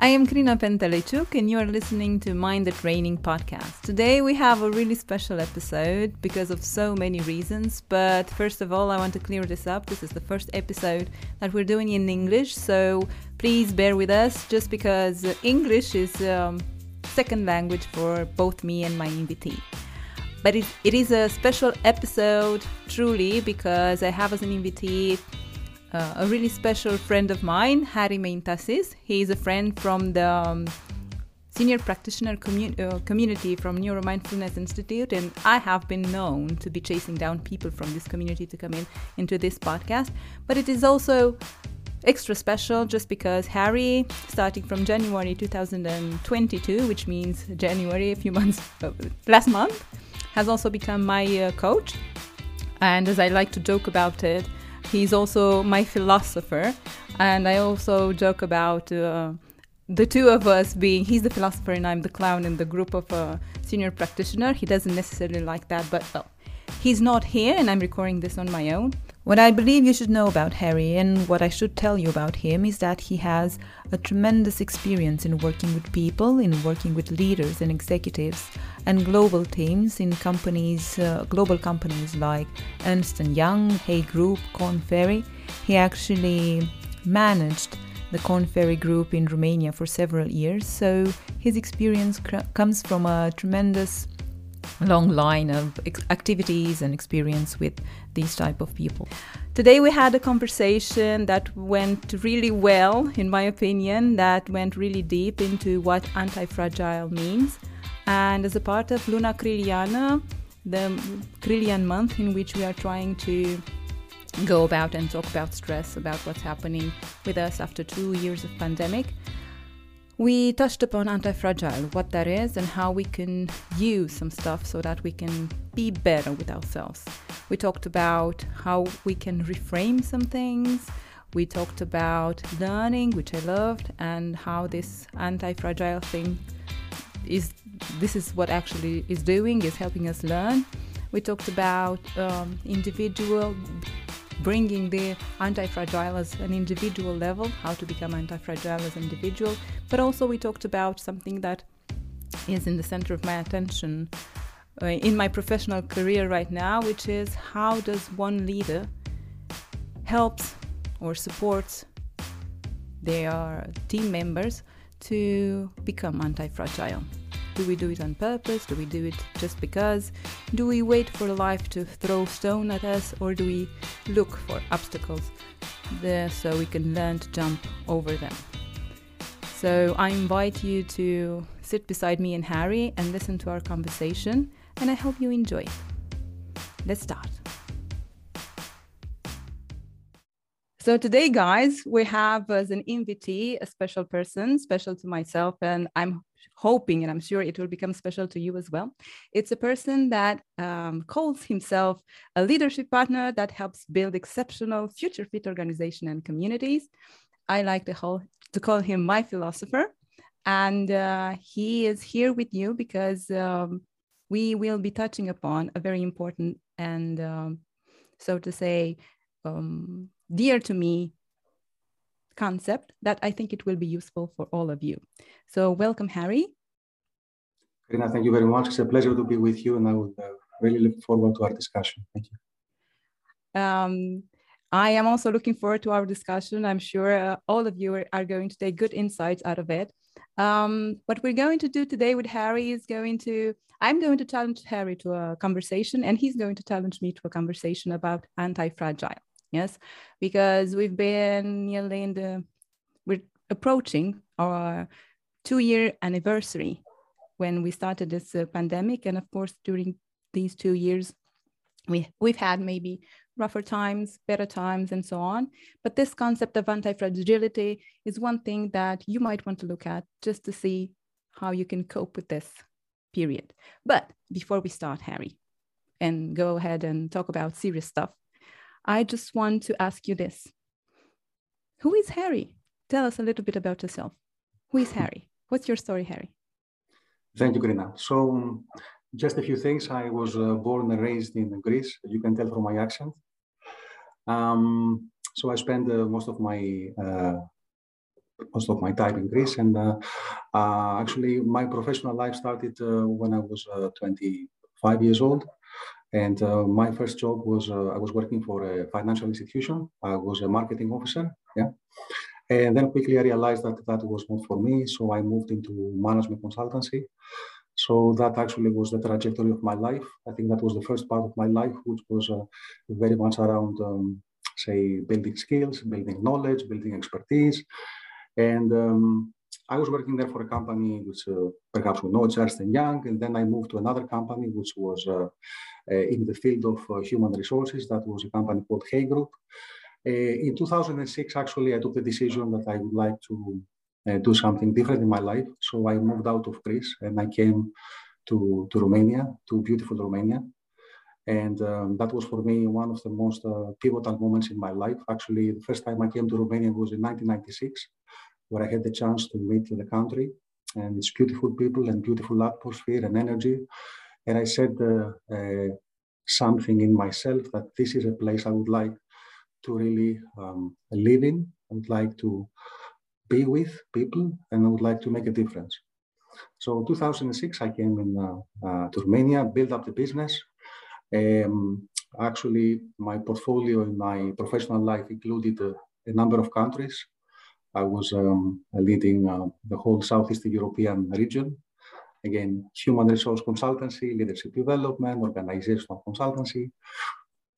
I am Krina Pentelechuk, and you are listening to Mind the Training podcast. Today we have a really special episode because of so many reasons. But first of all, I want to clear this up. This is the first episode that we're doing in English, so please bear with us just because English is um, second language for both me and my invitee. But it, it is a special episode, truly, because I have as an invitee uh, a really special friend of mine, Harry Meintasis. He is a friend from the um, senior practitioner uh, community from Neuromindfulness Institute, and I have been known to be chasing down people from this community to come in into this podcast. But it is also extra special just because Harry, starting from January 2022, which means January, a few months uh, last month, has also become my uh, coach. And as I like to joke about it, He's also my philosopher, and I also joke about uh, the two of us being he's the philosopher and I'm the clown in the group of a senior practitioner. He doesn't necessarily like that, but well, he's not here, and I'm recording this on my own. What I believe you should know about Harry and what I should tell you about him is that he has a tremendous experience in working with people, in working with leaders and executives and global teams in companies, uh, global companies like Ernst & Young, Hay Group, Korn Ferry. He actually managed the Korn Ferry Group in Romania for several years, so his experience cr- comes from a tremendous long line of activities and experience with these type of people. Today we had a conversation that went really well, in my opinion, that went really deep into what anti-fragile means. And as a part of Luna Kriliana, the Krillian month in which we are trying to go about and talk about stress, about what's happening with us after two years of pandemic, we touched upon anti-fragile, what that is, and how we can use some stuff so that we can be better with ourselves. We talked about how we can reframe some things. We talked about learning, which I loved, and how this anti-fragile thing is. This is what actually is doing is helping us learn. We talked about um, individual bringing the anti-fragile as an individual level, how to become anti-fragile as an individual, but also we talked about something that is in the center of my attention uh, in my professional career right now, which is how does one leader helps or supports their team members to become anti-fragile. Do we do it on purpose? Do we do it just because? Do we wait for life to throw stone at us or do we look for obstacles there so we can learn to jump over them? So I invite you to sit beside me and Harry and listen to our conversation and I hope you enjoy it. Let's start. So today, guys, we have as an invitee a special person, special to myself, and I'm hoping and I'm sure it will become special to you as well. It's a person that um, calls himself a leadership partner that helps build exceptional future fit organization and communities. I like to call, to call him my philosopher. And uh, he is here with you because um, we will be touching upon a very important and, um, so to say, um, dear to me concept that I think it will be useful for all of you. So, welcome, Harry. Karina, thank you very much. It's a pleasure to be with you, and I would uh, really look forward to our discussion. Thank you. Um, I am also looking forward to our discussion. I'm sure uh, all of you are, are, going to take good insights out of it. Um, what we're going to do today with Harry is going to, I'm going to challenge Harry to a conversation, and he's going to challenge me to a conversation about anti fragile yes because we've been nearly in the we're approaching our two year anniversary when we started this uh, pandemic. And of course during these two years we we've had maybe rougher times better times and so on. But this concept of anti-fragility is one thing that you might want to look at just to see how you can cope with this period. But before we start harry and go ahead and talk about serious stuff I just want to ask you this Who is Harry? Tell us a little bit about yourself. Who is Harry? What's your story, Harry? Thank you, Karina. So, just a few things. I was uh, born and raised in Greece. You can tell from my accent. Um, so, I spent uh, most of my uh, most of my time in Greece. And uh, uh, actually, my professional life started uh, when I was 25 years old. And my first job was I was working for a financial institution. I was a marketing officer. Yeah. And then quickly I realized that that was not for me. So I moved into management consultancy. So that actually was the trajectory of my life. I think that was the first part of my life, which was uh, very much around, um, say, building skills, building knowledge, building expertise. And um, I was working there for a company which uh, perhaps we know, Ernst Young. And then I moved to another company which was uh, uh in the field of uh, human resources. That was a company called Hay Group. Uh, in 2006, actually, I took the decision that I would like to do something different in my life. So I moved out of Greece and I came to, to Romania, to beautiful Romania. And um, that was for me one of the most pivotal moments in my life. Actually, the first time I came to Romania was in 1996, where I had the chance to meet the country and its beautiful people and beautiful atmosphere and energy. And I said uh, uh, something in myself that this is a place I would like to really um, live in. I would like to be with people and I would like to make a difference. So 2006, I came in uh, uh, to Romania, built up the business. Um, actually, my portfolio in my professional life included uh, a number of countries. I was um, leading uh, the whole Southeast European region. Again, human resource consultancy, leadership development, organizational consultancy.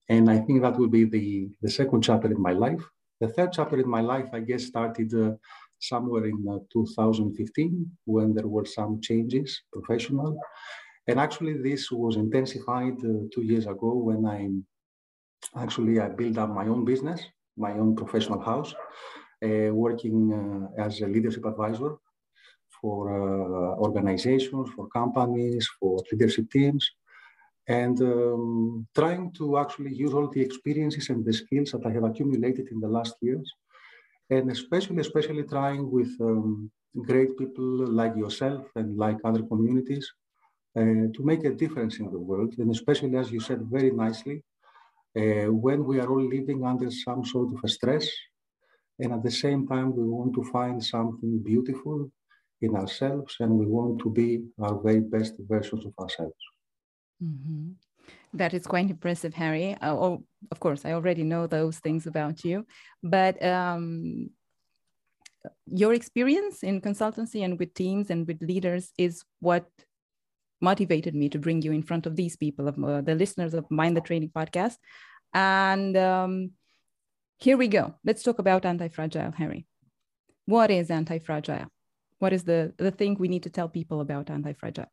And I think that will be the, the second chapter in my life. The third chapter in my life, I guess, started uh, somewhere in uh, 2015 when there were some changes, professional. And actually, this was intensified uh, two years ago when I actually I built up my own business, my own professional house, working uh, as a leadership advisor for uh, organizations, for companies, for leadership teams and um, trying to actually use all the experiences and the skills that I have accumulated in the last years, and especially, especially trying with um, great people like yourself and like other communities uh, to make a difference in the world, and especially, as you said very nicely, uh, when we are all living under some sort of a stress, and at the same time, we want to find something beautiful in ourselves, and we want to be our very best versions of ourselves. Mm-hmm. That is quite impressive, Harry. Oh, of course, I already know those things about you, but um, your experience in consultancy and with teams and with leaders is what motivated me to bring you in front of these people, of uh, the listeners of Mind the Training podcast. And um, here we go. Let's talk about anti-fragile, Harry. What is anti-fragile? What is the, the thing we need to tell people about anti-fragile?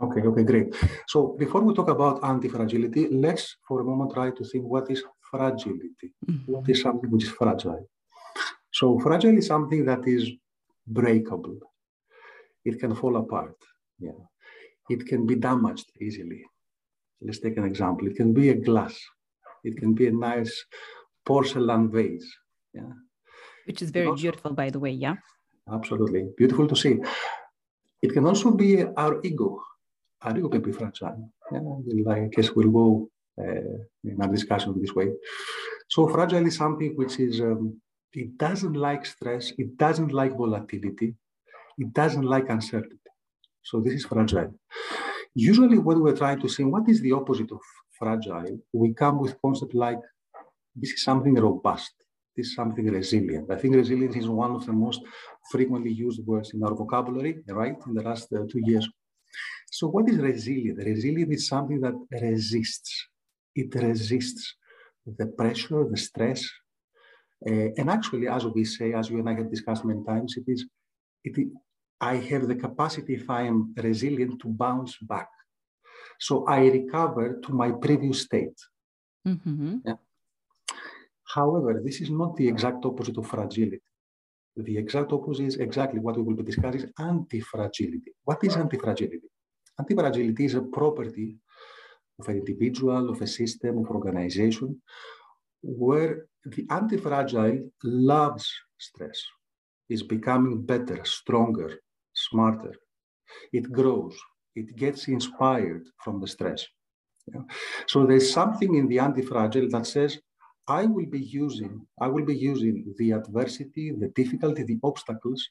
Okay, okay, great. So before we talk about anti-fragility, let's for a moment try to think what is fragility? Mm-hmm. What is something which is fragile? So fragile is something that is breakable. It can fall apart. Yeah. It can be damaged easily. Let's take an example. It can be a glass. It can be a nice porcelain vase. Yeah. Which is very also, beautiful, by the way. Yeah. Absolutely. Beautiful to see. It can also be our ego Our ego to be fragile? Yeah, I guess we'll go uh, in our discussion this way. So fragile is something which is, um, it doesn't like stress, it doesn't like volatility, it doesn't like uncertainty. So this is fragile. Usually when we're trying to see what is the opposite of fragile, we come with concept like this is something robust, this is something resilient. I think resilience is one of the most frequently used words in our vocabulary, right, in the last uh, two years. So what is resilient? Resilient is something that resists. It resists the pressure, the stress. Uh, and actually, as we say, as you and I have discussed many times, it is, it, I have the capacity, if I am resilient, to bounce back. So I recover to my previous state. Mm-hmm. Yeah. However, this is not the exact opposite of fragility. The exact opposite is exactly what we will be discussing is anti-fragility. What is anti-fragility? Anti-fragility is a property of an individual, of a system, of organization, where the anti-fragile loves stress, is becoming better, stronger, smarter. It grows, it gets inspired from the stress. Yeah? So there's something in the anti-fragile that says, I will be using, I will be using the adversity, the difficulty, the obstacles,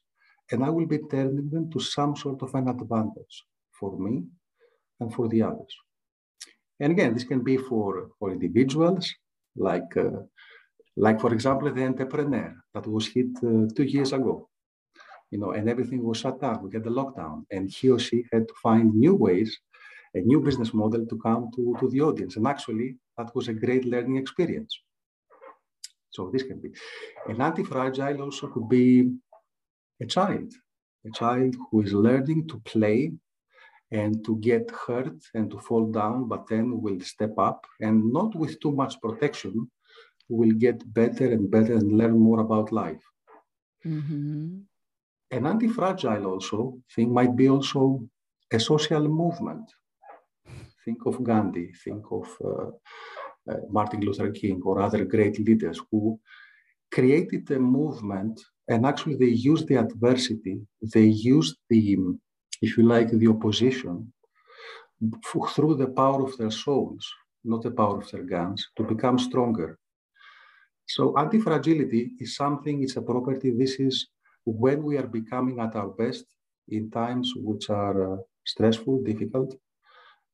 and I will be turning them to some sort of an advantage for me and for the others. And again, this can be for, for individuals, like, uh, like for example, the entrepreneur that was hit uh, two years ago, you know, and everything was shut down. We had the lockdown, and he or she had to find new ways, a new business model to come to, to the audience. And actually, that was a great learning experience. So this can be. An anti-fragile also could be a child, a child who is learning to play and to get hurt and to fall down, but then will step up and not with too much protection, will get better and better and learn more about life. Mm-hmm. An anti-fragile also thing might be also a social movement. Think of Gandhi, think of uh, uh, Martin Luther King or other great leaders who created a movement and actually they used the adversity, they used the, if you like, the opposition through the power of their souls, not the power of their guns, to become stronger. So anti-fragility is something, it's a property. This is when we are becoming at our best in times which are uh, stressful, difficult,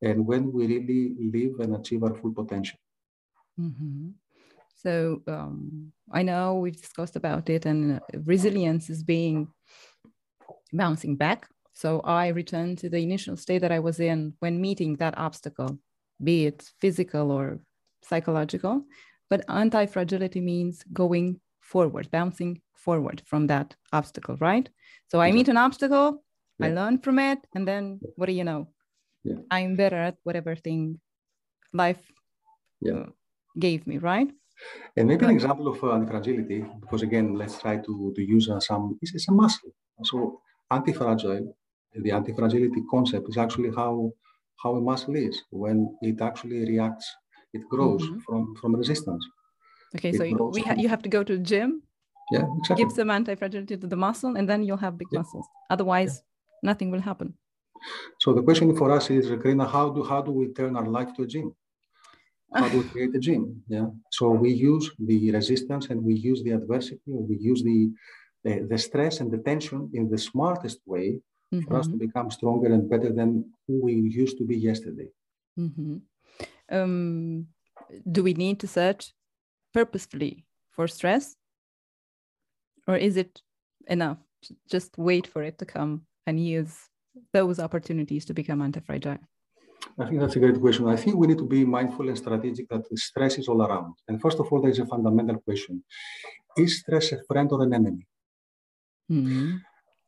and when we really live and achieve our full potential. Mm-hmm. So um, I know we've discussed about it, and uh, resilience is being bouncing back. So I return to the initial state that I was in when meeting that obstacle, be it physical or psychological. But anti fragility means going forward, bouncing forward from that obstacle, right? So I meet an obstacle, yeah. I learn from it, and then what do you know? Yeah. I'm better at whatever thing life yeah. Gave me, right? And maybe an example of uh, anti-fragility, because again, let's try to, to use uh, some, it's, it's a muscle. So anti-fragile, the anti-fragility concept is actually how, how a muscle is when it actually reacts, it grows mm-hmm. from, from resistance. Okay, it so we ha- you have to go to the gym, yeah, exactly. give some anti-fragility to the muscle, and then you'll have big yeah. muscles. Otherwise, yeah. nothing will happen. So the question for us is, Karina, how do how do we turn our life to a gym? How to create a gym. Yeah. So we use the resistance and we use the adversity, we use the, the, the stress and the tension in the smartest way mm-hmm. for us to mm-hmm. become stronger and better than who we used to be yesterday. Mm-hmm. Um, do we need to search purposefully for stress? Or is it enough? Just wait for it to come and use those opportunities to become anti fragile? I think that's a great question. I think we need to be mindful and strategic that stress is all around. And first of all, there is a fundamental question. Is stress a friend or an enemy? Mm-hmm.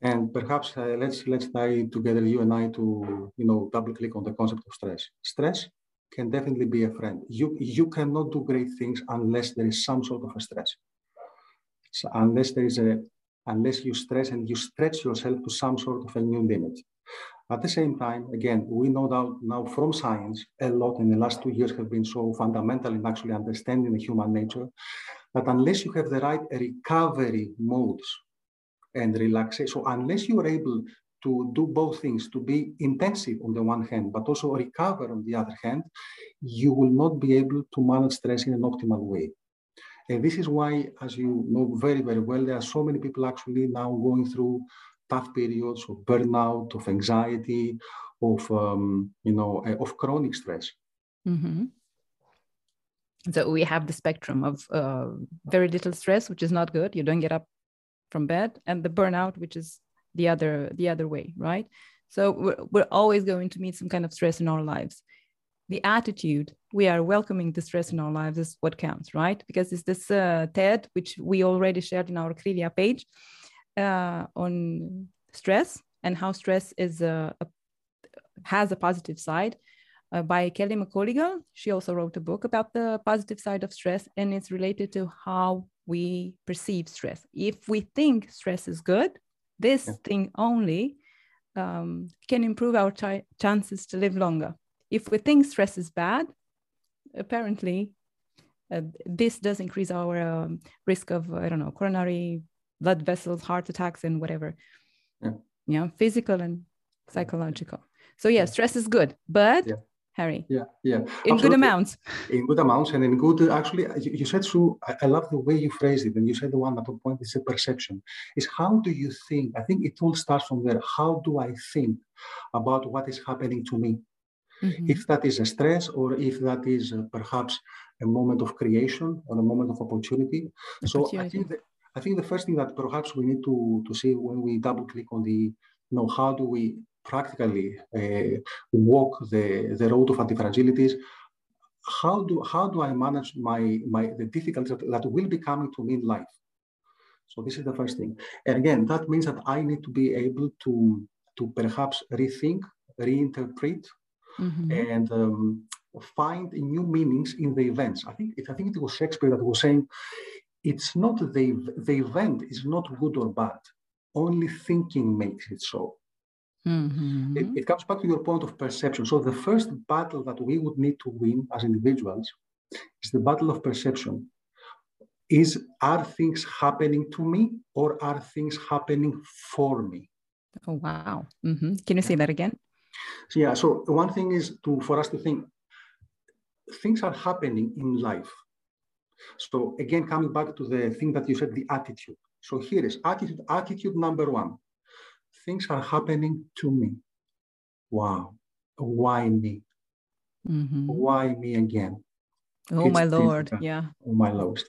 And perhaps uh, let's let's try together, you and I, to you know double click on the concept of stress. Stress can definitely be a friend. You you cannot do great things unless there is some sort of a stress. So unless there is a unless you stress and you stretch yourself to some sort of a new limit. At the same time, again, we know that now from science a lot in the last two years have been so fundamental in actually understanding the human nature that unless you have the right recovery modes and relaxation, so unless you are able to do both things, to be intensive on the one hand, but also recover on the other hand, you will not be able to manage stress in an optimal way. And this is why, as you know very, very well, there are so many people actually now going through tough periods of burnout, of anxiety, of um, you know, uh, of chronic stress. Mm-hmm. So we have the spectrum of uh, very little stress, which is not good. You don't get up from bed, and the burnout, which is the other the other way, right? So we're, we're always going to meet some kind of stress in our lives. The attitude we are welcoming the stress in our lives is what counts, right? Because it's this uh, TED, which we already shared in our Krilia page, uh, on stress and how stress is a, a has a positive side uh, by Kelly McGonigal. She also wrote a book about the positive side of stress, and it's related to how we perceive stress. If we think stress is good, this yeah. thing only um, can improve our ch- chances to live longer. If we think stress is bad, apparently uh, this does increase our um, risk of, I don't know, coronary blood vessels, heart attacks, and whatever. Yeah. yeah physical and psychological. So yeah, stress is good, but yeah. Harry. Yeah, yeah. In Absolutely. good amounts. In good amounts and in good, actually, you, you said so. I, I, love the way you phrased it. And you said the one at the point is a perception. Is how do you think? I think it all starts from there. How do I think about what is happening to me? Mm-hmm. If that is a stress or if that is uh, perhaps a moment of creation or a moment of opportunity. opportunity. So I think that I think the first thing that perhaps we need to, to see when we double click on the, you know, how do we practically uh, walk the, the road of antifragilities, how do, how do I manage my, my, the difficulties that, that will be coming to me in life? So this is the first thing. And again, that means that I need to be able to, to perhaps rethink, reinterpret, mm-hmm. and um, find new meanings in the events. I think it, I think it was Shakespeare that was saying, it's not the, the event is not good or bad. Only thinking makes it so. Mm-hmm. It, it, comes back to your point of perception. So the first battle that we would need to win as individuals is the battle of perception. Is are things happening to me or are things happening for me? Oh wow! Mm-hmm. Can you say that again? So, yeah. So one thing is to for us to think things are happening in life so again, coming back to the thing that you said, the attitude. So here is attitude, attitude number one. Things are happening to me. Wow. Why me? Mm-hmm. Why me again? Oh it's my Lord. Difficult. Yeah. Oh my Lord.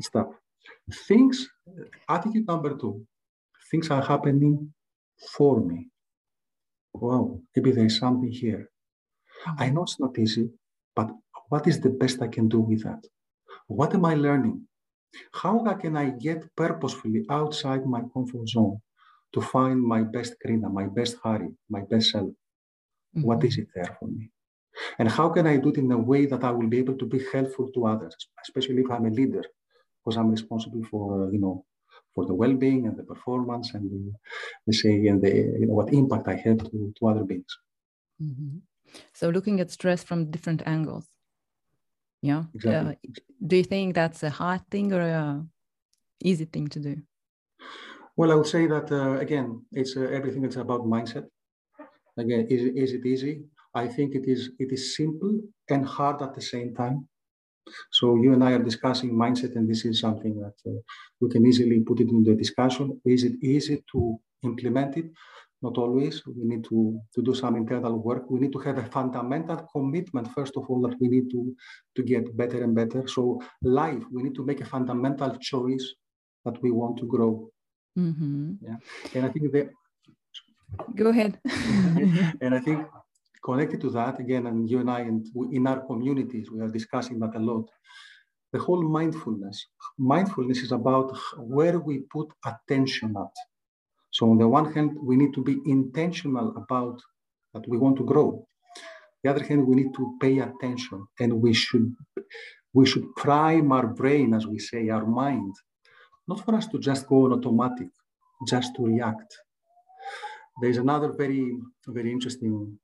Stop. Things, attitude number two. Things are happening for me. Wow, maybe there's something here. I know it's not easy, but what is the best I can do with that? What am I learning? How can I get purposefully outside my comfort zone to find my best Krina, my best Harry, my best self? Mm-hmm. What is it there for me? And how can I do it in a way that I will be able to be helpful to others, especially if I'm a leader, because I'm responsible for, you know, for the well-being and the performance and the, let's say, and the, you know, what impact I have to, to other beings. Mm-hmm. So looking at stress from different angles. Yeah. Exactly. Uh, do you think that's a hard thing or a easy thing to do? Well, I would say that uh, again, it's uh, everything that's about mindset. Again, is, is it easy? I think it is. It is simple and hard at the same time. So you and I are discussing mindset, and this is something that uh, we can easily put it in the discussion. Is it easy to implement it? Not always. We need to, to do some internal work. We need to have a fundamental commitment, first of all, that we need to, to get better and better. So, life, we need to make a fundamental choice that we want to grow. Mm-hmm. Yeah. And I think that. Go ahead. and I think connected to that, again, and you and I, and in our communities, we are discussing that a lot. The whole mindfulness. Mindfulness is about where we put attention at. So on the one hand, we need to be intentional about that we want to grow. The other hand, we need to pay attention and we should we should prime our brain, as we say, our mind, not for us to just go on automatic, just to react. There's another very, very interesting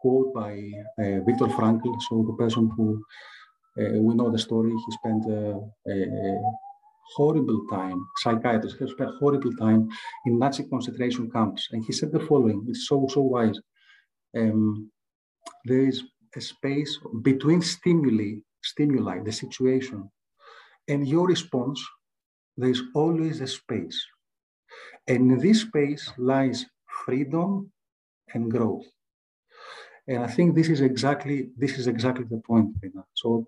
quote by uh, Viktor Frankl, so the person who uh, we know the story. He spent uh, horrible time, psychiatrist has spent horrible time in Nazi concentration camps. And he said the following, it's so, so wise. Um, there is a space between stimuli, stimuli, the situation, and your response, there's always a space. And in this space lies freedom and growth. And I think this is exactly this is exactly the point. So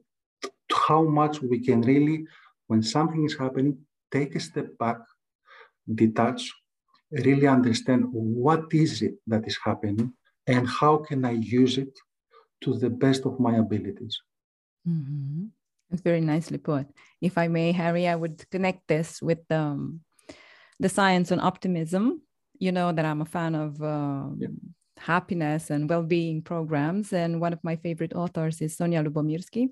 how much we can really when something is happening, take a step back, detach, really understand what is it that is happening and how can I use it to the best of my abilities. Mm-hmm. It's very nicely put. If I may, Harry, I would connect this with um, the science on optimism. You know that I'm a fan of um, yeah. happiness and well-being programs, and one of my favorite authors is Sonja Lyubomirsky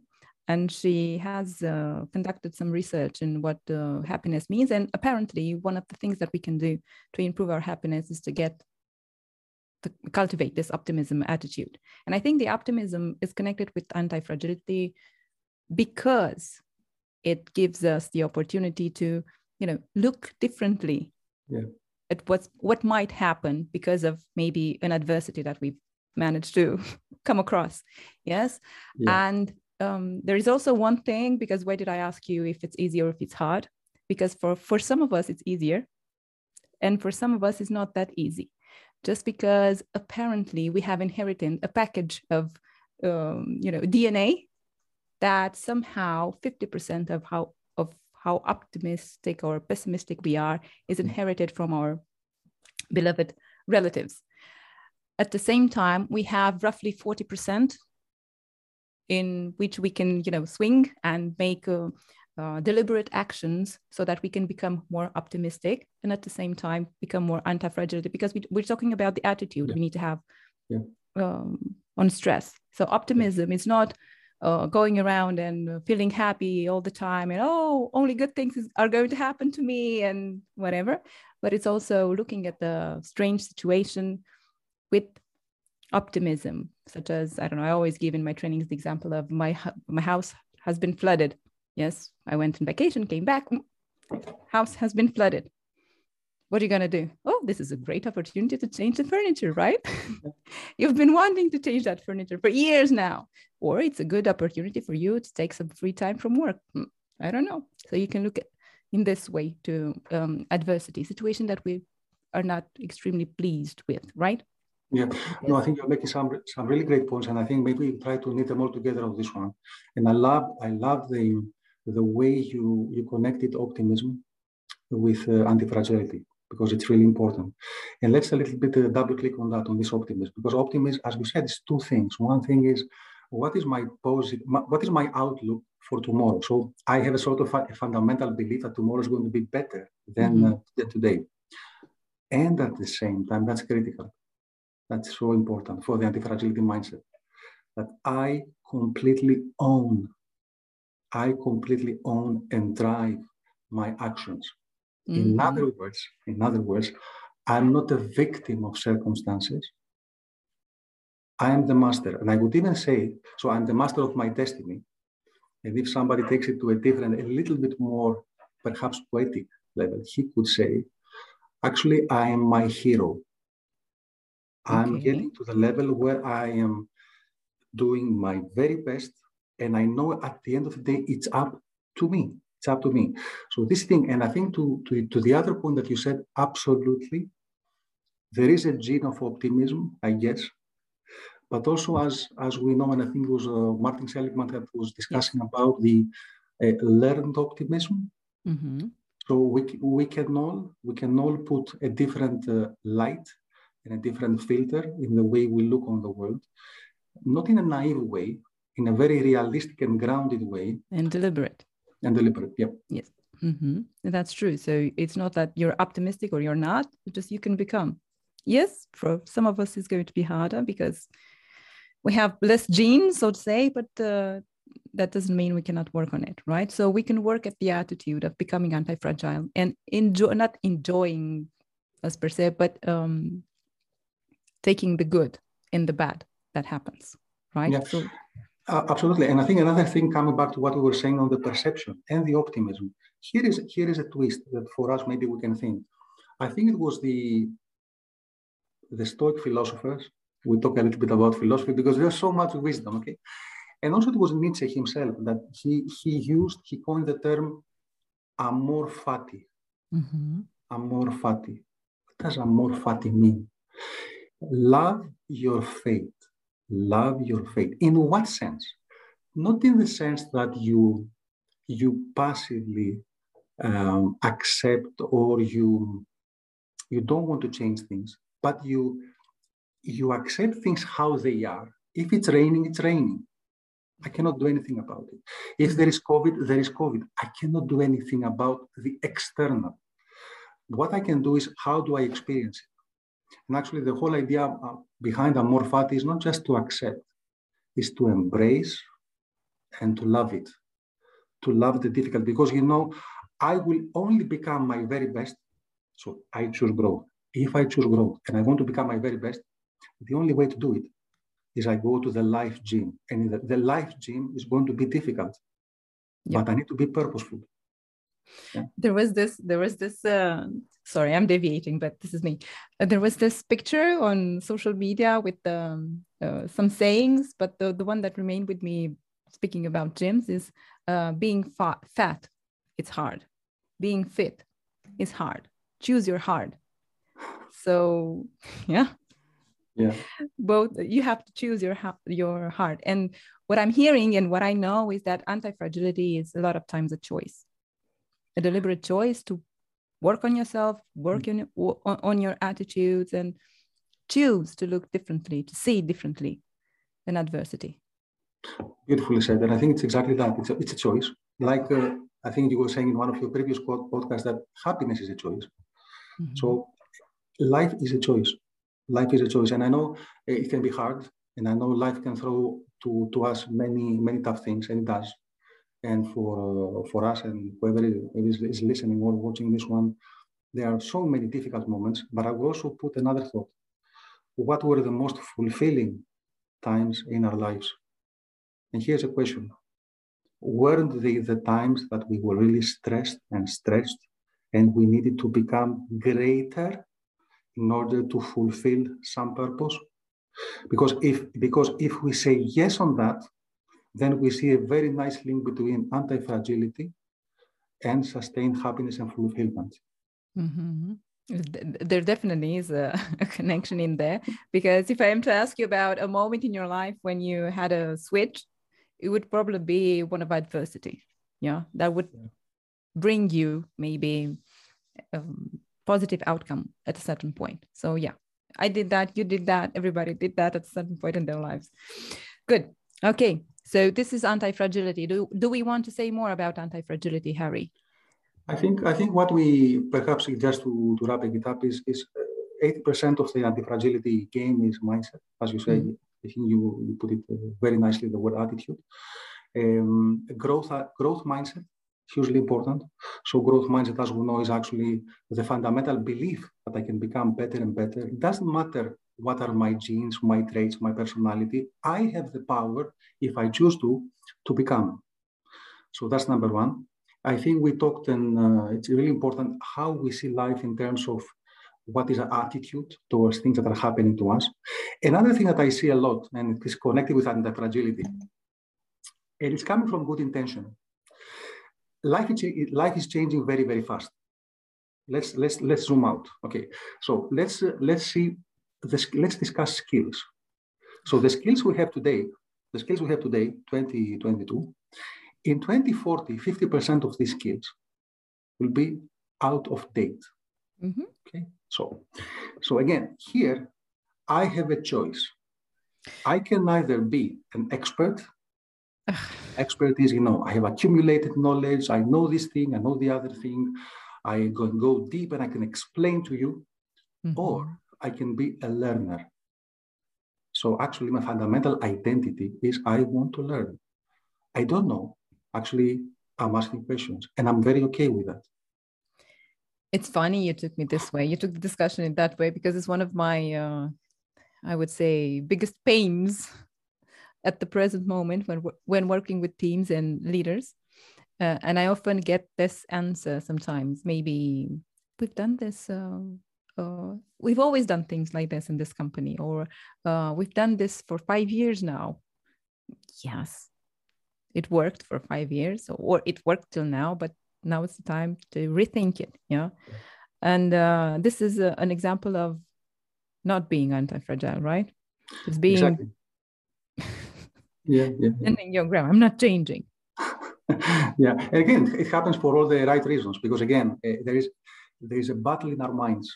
and she has uh, conducted some research in what uh, happiness means and apparently one of the things that we can do to improve our happiness is to get to cultivate this optimism attitude and i think the optimism is connected with anti-fragility because it gives us the opportunity to you know look differently yeah. at what's what might happen because of maybe an adversity that we've managed to come across. Yes. Yeah. And um, there is also one thing because why did I ask you if it's easy or if it's hard? Because for, for some of us, it's easier. And for some of us, it's not that easy. Just because apparently we have inherited a package of, um, you know, DNA that somehow 50% of how of how optimistic or pessimistic we are is inherited from our beloved relatives. At the same time, we have roughly 40% in which we can, you know, swing and make uh, uh, deliberate actions so that we can become more optimistic and at the same time become more anti-fragile because we, are talking about the attitude yeah. we need to have yeah. um, on stress. So optimism yeah. is not uh, going around and feeling happy all the time and oh only good things are going to happen to me and whatever but it's also looking at the strange situation with optimism such as i don't know i always give in my trainings the example of my my house has been flooded. Yes i went on vacation came back mm, house has been flooded. What are you to do? Oh this is a great opportunity to change the furniture right? You've been wanting to change that furniture for years now. Or it's a good opportunity for you to take some free time from work. Mm, i don't know. So you can look at in this way to um, adversity situation that we are not extremely pleased with right yeah, no, I think you're making some some really great points, and I think maybe we try to knit them all together on this one. And I love I love the the way you you connected optimism with uh, anti-fragility because it's really important. And let's a little bit uh, double click on that on this optimism because optimism, as we said, is two things. One thing is what is my positive, what is my outlook for tomorrow? So I have a sort of a fundamental belief that tomorrow is going to be better than, mm-hmm. uh, than today. And at the same time, that's critical. That's so important for the anti-fragility mindset that I completely own, I completely own and drive my actions. Mm-hmm. In other words, in other words, I'm not a victim of circumstances. I am the master. And I would even say, so I'm the master of my destiny. And if somebody takes it to a different, a little bit more, perhaps poetic level, he could say, actually, I am my hero. I'm getting to the level where I am doing my very best. And I know at the end of the day, it's up to me. It's up to me. So this thing, and I think to, to, to the other point that you said, absolutely, there is a gene of optimism, I guess, but also as, as we know, and I think it was uh, Martin Seligman that was discussing yes. about the uh, learned optimism. Mm-hmm. So we, we can all we can all put a different uh, light and a different filter in the way we look on the world, not in a naive way, in a very realistic and grounded way, and deliberate and deliberate. Yeah. Yes. Mm-hmm. That's true. So it's not that you're optimistic or you're not, just you can become. Yes, for some of us, it's going to be harder because we have less genes, so to say, but uh, that doesn't mean we cannot work on it, right? So we can work at the attitude of becoming anti-fragile and enjoy, not enjoying us per se, but um, taking the good in the bad that happens, right? Yeah. So uh, absolutely. And I think another thing coming back to what we were saying on the perception and the optimism, here is here is a twist that for us maybe we can think. I think it was the the Stoic philosophers. We talk a little bit about philosophy because there's so much wisdom, okay? And also it was Nietzsche himself that he he used, he coined the term amor fati. Mm-hmm. Amor fati. What does amor fati mean? Love your faith. love your faith. In what sense? Not in the sense that you you passively um, accept or you you don't want to change things, but you you accept things how they are. If it's raining, it's raining. I cannot do anything about it. If there is COVID, there is COVID. I cannot do anything about the external. What I can do is how do I experience it? And actually, the whole idea uh, behind Amor Fati is not just to accept, is to embrace and to love it, to love the difficult. Because you know, I will only become my very best. So I choose growth. If I choose growth and I want to become my very best, the only way to do it is I go to the life gym. And the, the life gym is going to be difficult, but I need to be purposeful. Yeah. There was this, there was this, uh, sorry, I'm deviating, but this is me. Uh, there was this picture on social media with um, uh, some sayings, but the, the one that remained with me speaking about gyms is uh, being fa- fat, it's hard. Being fit is hard. Choose your hard. So, yeah. Yeah. Both you have to choose your your heart. And what I'm hearing and what I know is that anti-fragility is a lot of times a choice, a deliberate choice to work on yourself, work mm. on, on your attitudes, and choose to look differently, to see differently in adversity. Beautifully said. And I think it's exactly that. It's a, it's a choice. Like uh, I think you were saying in one of your previous podcasts that happiness is a choice. Mm-hmm. So life is a choice. Life is a choice. And I know it can be hard. And I know life can throw to, to us many, many tough things, and it does. And for, for us and whoever is, is listening or watching this one, there are so many difficult moments, but I will also put another thought. What were the most fulfilling times in our lives? And here's a question Weren't they the times that we were really stressed and stressed and we needed to become greater in order to fulfill some purpose? Because if, because if we say yes on that, then we see a very nice link between anti-fragility and sustained happiness and fulfillment. Mm-hmm. There definitely is a, a, connection in there because if I am to ask you about a moment in your life when you had a switch, it would probably be one of adversity. Yeah, that would yeah. bring you maybe a um, positive outcome at a certain point. So yeah, I did that, you did that, everybody did that at a certain point in their lives. Good. Okay. So this is anti-fragility. Do, do we want to say more about anti-fragility, Harry? I think I think what we perhaps just to, to wrap it up is is uh, eighty percent of the anti-fragility game is mindset, as you say. Mm. I think you, you put it uh, very nicely. The word attitude, um, growth uh, growth mindset hugely important. So growth mindset, as we know, is actually the fundamental belief that I can become better and better. It doesn't matter what are my genes, my traits, my personality. I have the power, if I choose to, to become. So that's number one. I think we talked, and uh, it's really important how we see life in terms of what is our attitude towards things that are happening to us. Another thing that I see a lot, and it is connected with anti-fragility, and it's coming from good intention life is, life is changing very, very fast. Let's, let's, let's zoom out. Okay, so let's, uh, let's see, this, let's discuss skills. So the skills we have today, the skills we have today, 2022, in 2040, 50% of these skills will be out of date. Mm-hmm. Okay, so, so again, here I have a choice. I can either be an expert expertise you know i have accumulated knowledge i know this thing i know the other thing i can go deep and i can explain to you mm-hmm. or i can be a learner. So actually my fundamental identity is i want to learn. I don't know. Actually i'm asking questions and i'm very okay with that. It's funny you took me this way. You took the discussion in that way because it's one of my uh, i would say biggest pains at the present moment when when working with teams and leaders. Uh, and i often get this answer sometimes. Maybe we've done this uh, uh, we've always done things like this in this company or uh, we've done this for five years now yes it worked for five years or it worked till now but now it's the time to rethink it yeah and uh, this is a, an example of not being anti-fragile right it's being exactly yeah, yeah, yeah. your gram. I'm not changing. yeah, and again, it happens for all the right reasons because again, uh, there is there is a battle in our minds.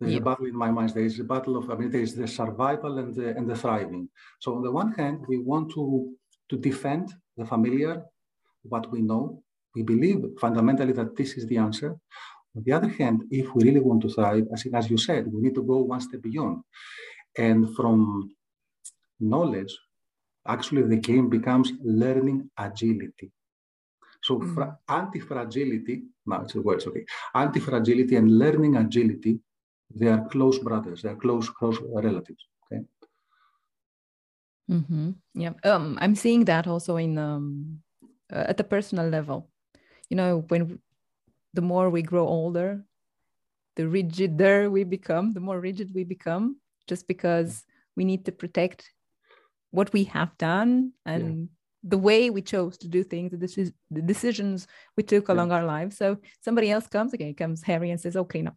There's yeah. a battle in my mind. There is a battle of I mean, there is the survival and the and the thriving. So on the one hand, we want to to defend the familiar, what we know. We believe fundamentally that this is the answer. On the other hand, if we really want to thrive, as, as you said, we need to go one step beyond. And from knowledge, actually the game becomes learning agility. So mm. fra- anti-fragility, now it's the words, okay. Anti-fragility and learning agility, they are close brothers, they are close, close relatives. Okay. Mm-hmm. Yeah. Um, I'm seeing that also in um, uh, at the personal level. You know, when the more we grow older, the rigider we become, the more rigid we become, just because we need to protect what we have done and. The way we chose to do things, the, the decisions we took yeah. along our lives. So somebody else comes again, comes Harry and says, "Okay, now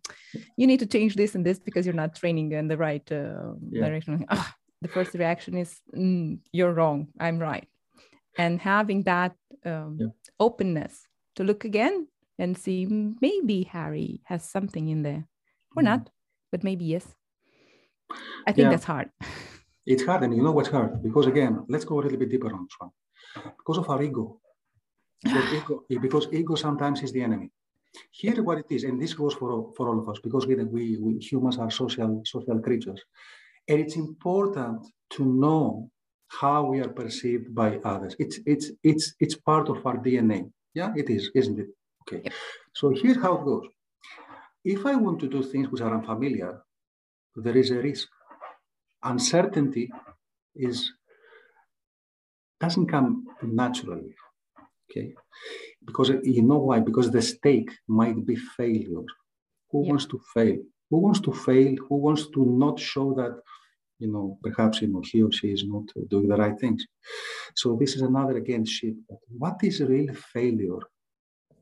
you need to change this and this because you're not training in the right uh, yeah. direction." Oh, the first reaction is, mm, "You're wrong. I'm right," and having that um, openness to look again and see maybe Harry has something in there or mm-hmm. not, but maybe yes. I think that's hard. It's hard, and you know what's hard? Because again, let's go a little bit deeper on this one. Because of our ego. Because ego, because ego sometimes is the enemy. Here, what it is, and this goes for, for all of us, because we, we, we humans are social social creatures, and it's important to know how we are perceived by others. It's it's it's it's part of our DNA. Yeah, it is, isn't it? Okay. Yep. So here's how it goes. If I want to do things which are unfamiliar, there is a risk uncertainty is doesn't come naturally okay? Because you know why? Because the stake might be failure. Who yeah. wants to fail? Who wants to fail? Who wants to not show that you know perhaps you know he or she is not doing the right things? So this is another again shift. What is real failure?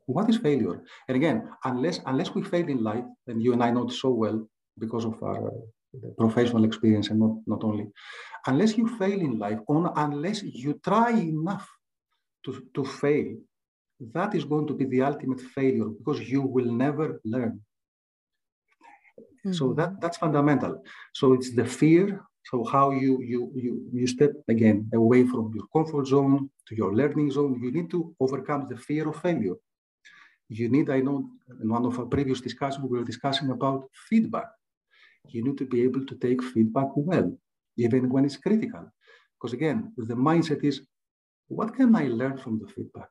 What is failure? And again unless unless we fail in life and you and i know it so well because of our professional experience and not, not only. Unless you fail in life, on, unless you try enough to, to fail, that is going to be the ultimate failure because you will never learn. Mm-hmm. So that, that's fundamental. So it's the fear. So how you, you, you, you step again away from your comfort zone to your learning zone. You need to overcome the fear of failure. You need, I know, in one of our previous discussions, we were discussing about feedback you need to be able to take feedback well, even when it's critical. Because again, the mindset is, what can I learn from the feedback?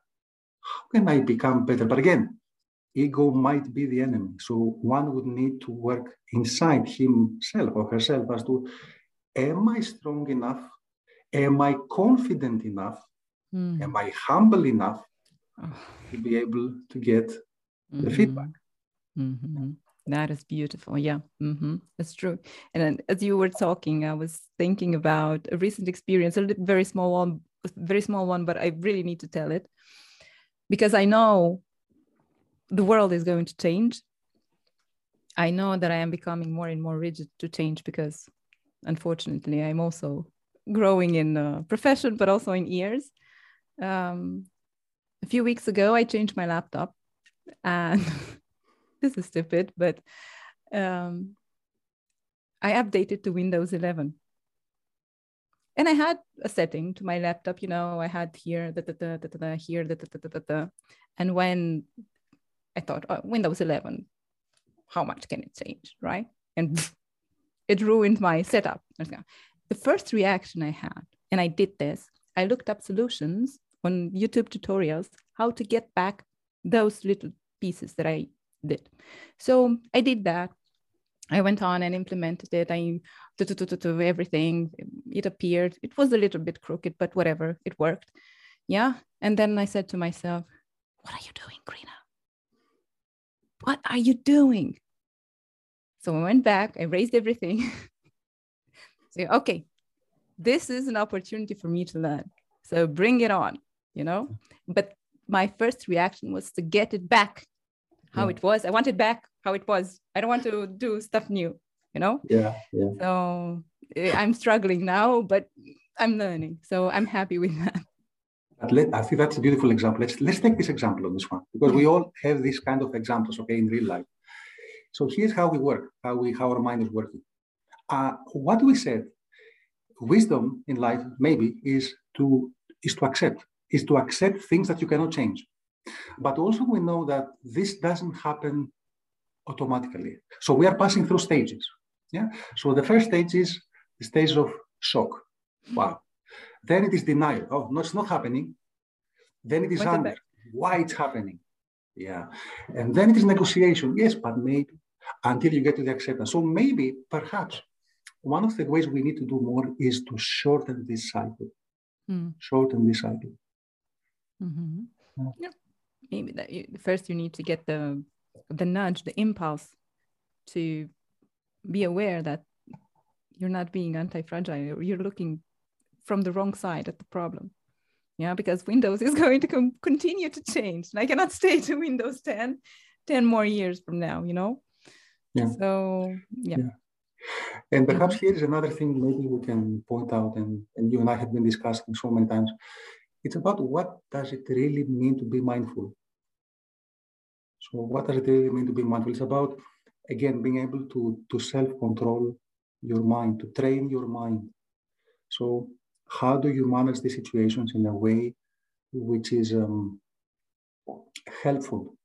How can I become better? But again, ego might be the enemy. So one would need to work inside himself or herself as to, am I strong enough? Am I confident enough? Mm. Am I humble enough oh. to be able to get mm-hmm. the feedback? Mm-hmm. That is beautiful. Yeah, mm-hmm. that's true. And as you were talking, I was thinking about a recent experience, a very small one, very small one, but I really need to tell it because I know the world is going to change. I know that I am becoming more and more rigid to change because, unfortunately, I'm also growing in uh, profession, but also in years. Um, a few weeks ago, I changed my laptop and this is stupid, but um, I updated to Windows 11. And I had a setting to my laptop, you know, I had here, da, da, da, da, da, here, da, da, da, da, da. and when I thought, oh, Windows 11, how much can it change, right? And it ruined my setup. The first reaction I had, and I did this, I looked up solutions on YouTube tutorials, how to get back those little pieces that I did. So I did that. I went on and implemented it. I everything. It appeared. It was a little bit crooked, but whatever. It worked. Yeah. And then I said to myself, "What are you doing, Karina? What are you doing?" So I went back. I raised everything. so okay, this is an opportunity for me to learn. So bring it on. You know. But my first reaction was to get it back how yeah. it was. I want it back how it was. I don't want to do stuff new, you know? Yeah. Yeah. So eh, I'm struggling now, but I'm learning. So I'm happy with that. Let, I think that's a beautiful example. Let's let's take this example on this one because we all have these kind of examples, okay, in real life. So here's how we work, how we how our mind is working. Uh, what we said, wisdom in life maybe is to is to accept, is to accept things that you cannot change. But also we know that this doesn't happen automatically. So we are passing through stages. Yeah. So the first stage is the stage of shock. Wow. Then it is denial. Oh, no, it's not happening. Then it is anger. Why it's happening? Yeah. And then it is negotiation. Yes, but maybe until you get to the acceptance. So maybe, perhaps, one of the ways we need to do more is to shorten this cycle. Mm. Shorten this cycle. Mm-hmm. Yeah. Maybe that you, first you need to get the the nudge, the impulse to be aware that you're not being anti-fragile. You're looking from the wrong side at the problem. Yeah, because Windows is going to continue to change. And I cannot stay to Windows 10, 10 more years from now, you know? Yeah. So, yeah. yeah. And perhaps here is another thing maybe we can point out, and, and you and I have been discussing so many times. It's about what does it really mean to be mindful? So what does it really mean to be mindful? It's about, again, being able to, to self-control your mind, to train your mind. So how do you manage the situations in a way which is um, helpful?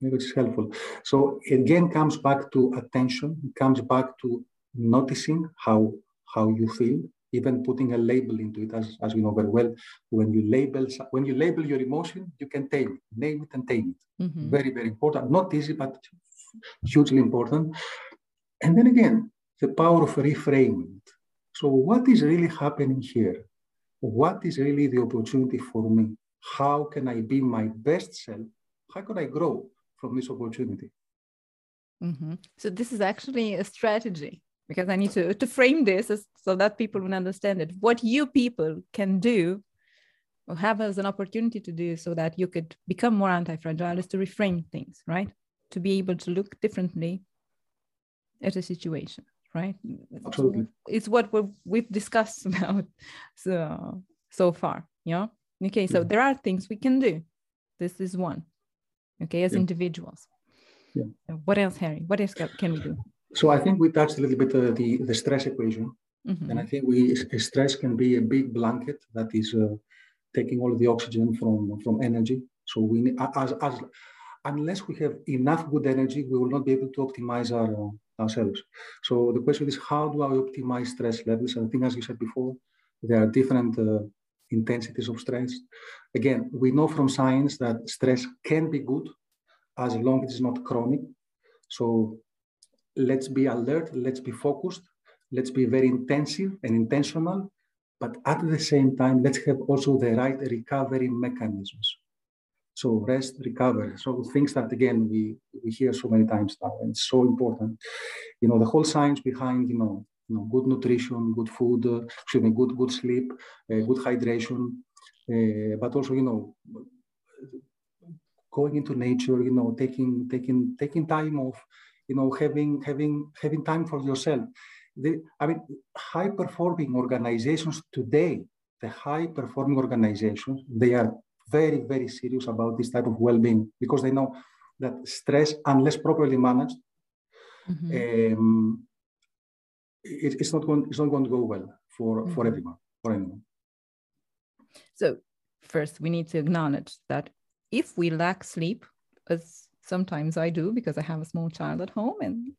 Which is helpful. So it again, comes back to attention. It comes back to noticing how how you feel, even putting a label into it, as, as we know very well. When you label when you label your emotion, you can tame it, name it, and tame it. Mm-hmm. Very very important. Not easy, but hugely important. And then again, the power of reframing. So, what is really happening here? What is really the opportunity for me? How can I be my best self? How can I grow from this opportunity? Mm-hmm. So, this is actually a strategy because I need to, to frame this as, so that people will understand it. What you people can do or have as an opportunity to do so that you could become more anti fragile is to reframe things, right? To be able to look differently at a situation right absolutely it's what we've discussed about so so far yeah okay so yeah. there are things we can do this is one okay as yeah. individuals yeah. what else harry what else can we do so i think we touched a little bit uh, the the stress equation mm-hmm. and i think we stress can be a big blanket that is uh, taking all the oxygen from from energy so we as as unless we have enough good energy we will not be able to optimize our uh, ourselves. So the question is, how do I optimize stress levels? And I think, as you said before, there are different uh, intensities of stress. Again, we know from science that stress can be good as long as it's not chronic. So let's be alert, let's be focused, let's be very intensive and intentional, but at the same time, let's have also the right recovery mechanisms. So rest, recover. So things that again we we hear so many times now, and it's so important. You know, the whole science behind you know, you know good nutrition, good food, uh, excuse me, good good sleep, uh, good hydration, uh, but also you know going into nature. You know, taking taking taking time off. You know, having having having time for yourself. The, I mean, high performing organizations today, the high performing organizations, they are very, very serious about this type of well-being because they know that stress, unless properly managed, mm-hmm. um, it, it's not going it's not going to go well for mm-hmm. for everyone for anyone. So first, we need to acknowledge that if we lack sleep, as sometimes I do because I have a small child at home and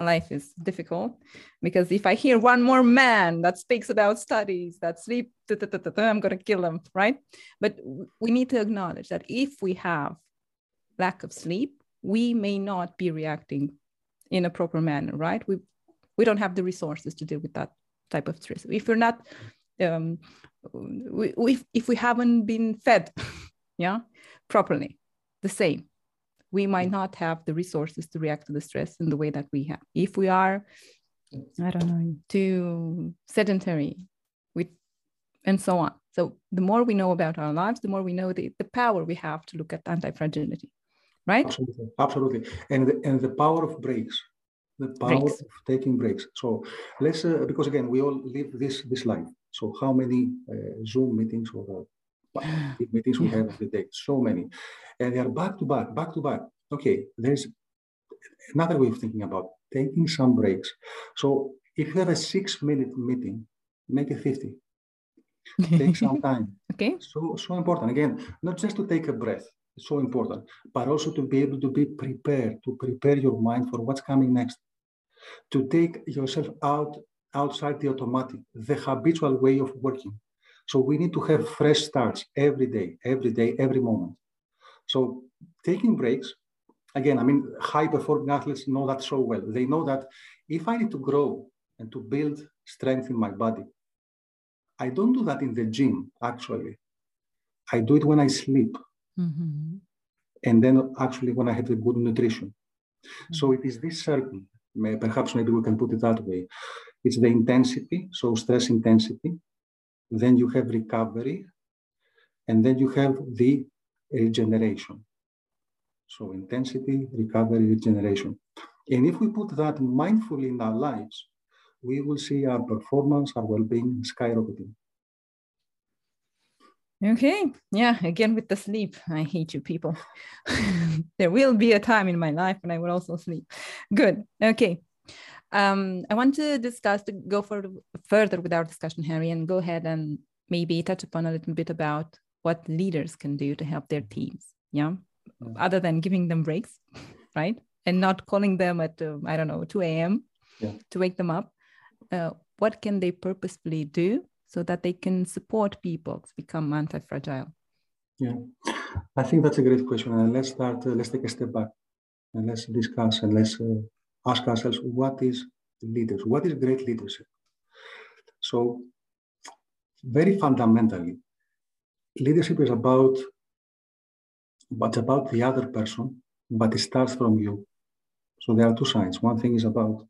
life is difficult because if I hear one more man that speaks about studies that sleep, I'm going to kill him, right? But we need to acknowledge that if we have lack of sleep, we may not be reacting in a proper manner, right? We we don't have the resources to deal with that type of stress. If we're not, um, we, we, if we haven't been fed, yeah, properly, the same we might not have the resources to react to the stress in the way that we have. If we are, I don't know, too sedentary, with, and so on. So the more we know about our lives, the more we know the, the power we have to look at anti-fragility, right? Absolutely, absolutely. And the, and the power of breaks, the power breaks. of taking breaks. So let's, uh, because again, we all live this this life. So how many uh, Zoom meetings or uh, meetings we have every day? So many and they are back to back, back to back. Okay, there's another way of thinking about taking some breaks. So if you have a six minute meeting, make it 50. Take some time. okay. So so important. Again, not just to take a breath, it's so important, but also to be able to be prepared, to prepare your mind for what's coming next. To take yourself out outside the automatic, the habitual way of working. So we need to have fresh starts every day, every day, every moment. So taking breaks, again, I mean, high performing athletes know that so well. They know that if I need to grow and to build strength in my body, I don't do that in the gym, actually. I do it when I sleep. Mm-hmm. And then actually when I have the good nutrition. Mm-hmm. So it is this circle, perhaps maybe we can put it that way. It's the intensity, so stress intensity. Then you have recovery, and then you have the regeneration. So intensity, recovery, regeneration. And if we put that mindfully in our lives, we will see our performance, our well-being skyrocketing. Okay. Yeah. Again with the sleep. I hate you people. there will be a time in my life when I will also sleep. Good. Okay. Um, I want to discuss to go for, further with our discussion, Harry, and go ahead and maybe touch upon a little bit about what leaders can do to help their teams. Yeah. Mm-hmm. Other than giving them breaks, right? And not calling them at, uh, I don't know, 2 a.m. Yeah. to wake them up. Uh, what can they purposefully do so that they can support people to become anti-fragile? Yeah, I think that's a great question. And let's start, uh, let's take a step back and let's discuss and let's uh, ask ourselves what is leaders? What is great leadership? So, very fundamentally, leadership is about but about the other person, but it starts from you. So there are two sides. One thing is about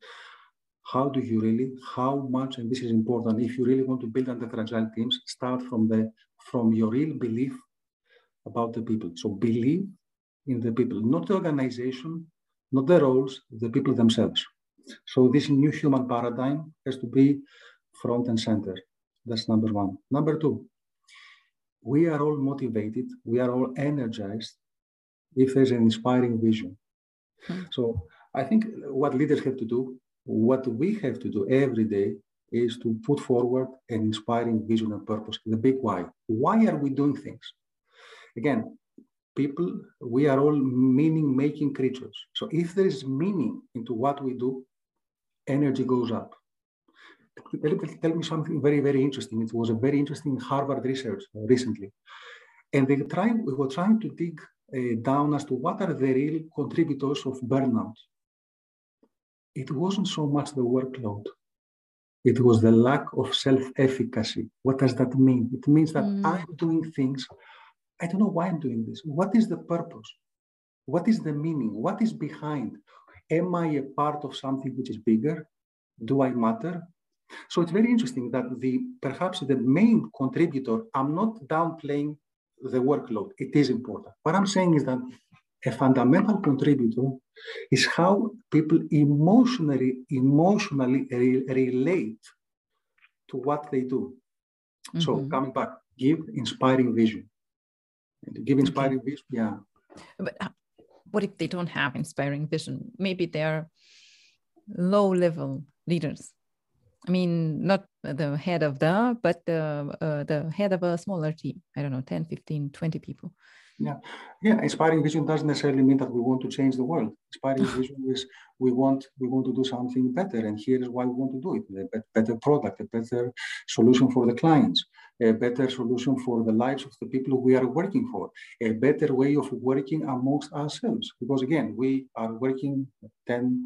how do you really, how much, and this is important, if you really want to build anti-fragile teams, start from the from your real belief about the people. So believe in the people, not the organization, not the roles, the people themselves. So this new human paradigm has to be front and center. That's number one. Number two, we are all motivated, we are all energized if there's an inspiring vision. Hmm. So I think what leaders have to do, what we have to do every day is to put forward an inspiring vision and purpose, the big why. Why are we doing things? Again, people, we are all meaning making creatures. So if there is meaning into what we do, energy goes up. Tell, tell me something very, very interesting. It was a very interesting Harvard research recently. And they try, we were trying to dig uh, down as to what are the real contributors of burnout. It wasn't so much the workload. It was the lack of self-efficacy. What does that mean? It means that mm. I'm doing things I don't know why I'm doing this. What is the purpose? What is the meaning? What is behind? Am I a part of something which is bigger? Do I matter? So it's very interesting that the perhaps the main contributor, I'm not downplaying the workload. It is important. What I'm saying is that a fundamental contributor is how people emotionally emotionally re- relate to what they do. Mm-hmm. So coming back, give inspiring vision give inspiring okay. vision yeah. But uh, what if they don't have inspiring vision? Maybe they're low level leaders. I mean not the head of the but the uh, the head of a smaller team. I don't know 10 15 20 people yeah, yeah. Inspiring vision doesn't necessarily mean that we want to change the world. Inspiring vision is we want we want to do something better, and here is why we want to do it: a better product, a better solution for the clients, a better solution for the lives of the people we are working for, a better way of working amongst ourselves. Because again, we are working 10,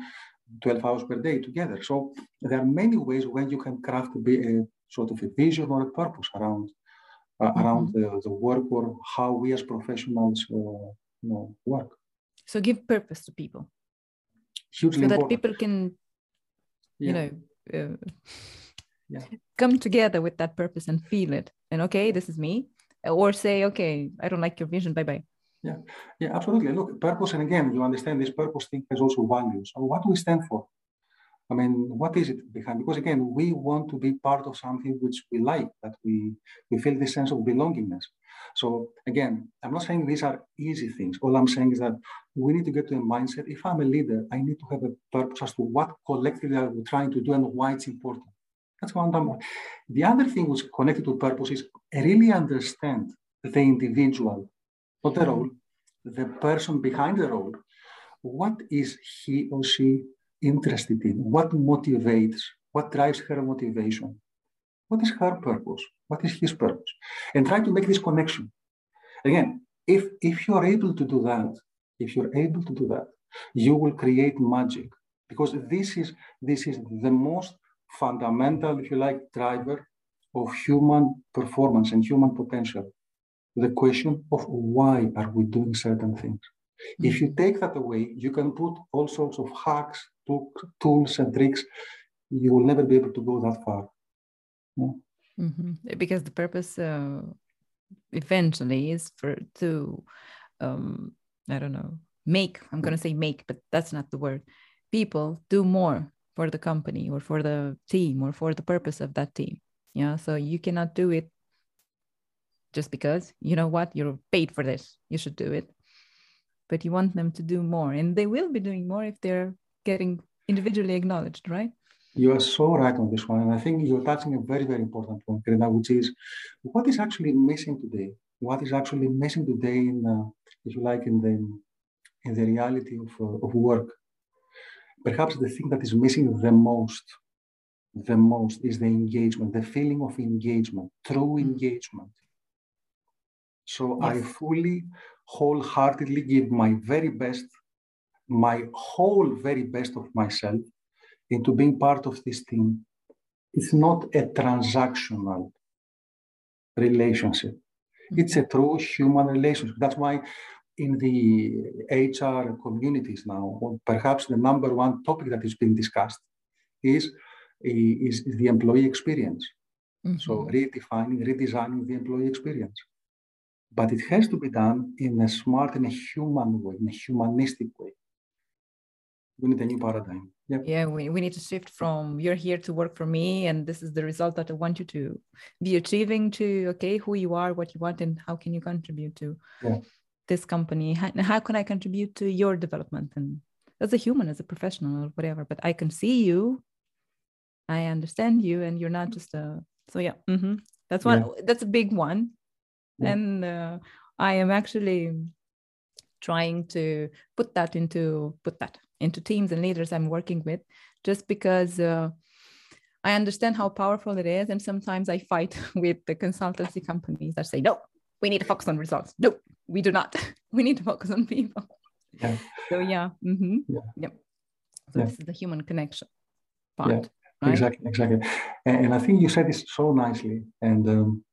12 hours per day together. So there are many ways when you can craft a, a sort of a vision or a purpose around around mm-hmm. the, the work or how we as professionals uh, you know, work. So give purpose to people. Hugely so important. that people can, you know, uh, yeah. come together with that purpose and feel it. And okay, this is me. Or say, okay, I don't like your vision. Bye bye. Yeah, yeah, absolutely. Look, purpose, and again, you understand this purpose thing has also values. So, what do we stand for? I mean, what is it behind? Because again, we want to be part of something which we like, that we, we feel this sense of belongingness. So again, I'm not saying these are easy things. All I'm saying is that we need to get to a mindset. If I'm a leader, I need to have a purpose as to what collectively are we trying to do and why it's important. That's one thing. The other thing which is connected to purpose is really understand the individual, not the role, the person behind the role. What is he or she interested in, what motivates, what drives her motivation, what is her purpose, what is his purpose, and try to make this connection. Again, if, if you're able to do that, if you're able to do that, you will create magic because this is, this is the most fundamental, if you like, driver of human performance and human potential. the question of why are we doing certain things. If hmm. you take that away, you can put all sorts of hacks, tools, and tricks. You will never be able to go that far. Yeah? Mm-hmm. Because the purpose uh, eventually is for to, um, I don't know, make. I'm going to say make, but that's not the word. People do more for the company or for the team or for the purpose of that team. Yeah. So you cannot do it just because you know what you're paid for this you should do it but you want them to do more and they will be doing more if they're getting individually acknowledged right you are so right on this one and i think you're touching a very very important point Karina, which is what is actually missing today what is actually missing today in uh, if you like in the in the reality of, uh, of work perhaps the thing that is missing the most the most is the engagement the feeling of engagement true mm. engagement so yes. I fully, wholeheartedly give my very best, my whole very best of myself into being part of this team. It's not a transactional relationship. Mm-hmm. It's a true human relationship. That's why in the HR communities now, perhaps the number one topic that is being discussed is, is, is the employee experience. Mm-hmm. So redefining, redesigning the employee experience but it has to be done in a smart and a human way, in a humanistic way. We need a new paradigm. Yep. Yeah, we, we need to shift from you're here to work for me, and this is the result that I want you to be achieving to okay, who you are, what you want, and how can you contribute to yeah. this company? How, how can I contribute to your development? And as a human, as a professional, or whatever, but I can see you, I understand you, and you're not just a so yeah. Mm-hmm. That's one. Yeah. That's a big one yeah. and uh, i am actually trying to put that into put that into teams and leaders i'm working with just because uh, i understand how powerful it is and sometimes i fight with the consultancy companies that say no we need to focus on results no we do not we need to focus on people yeah. so yeah mm-hmm. yeah. yeah so yeah. this is the human connection part yeah. Right? Exactly, exactly. And, and, I think you said this so nicely. And um,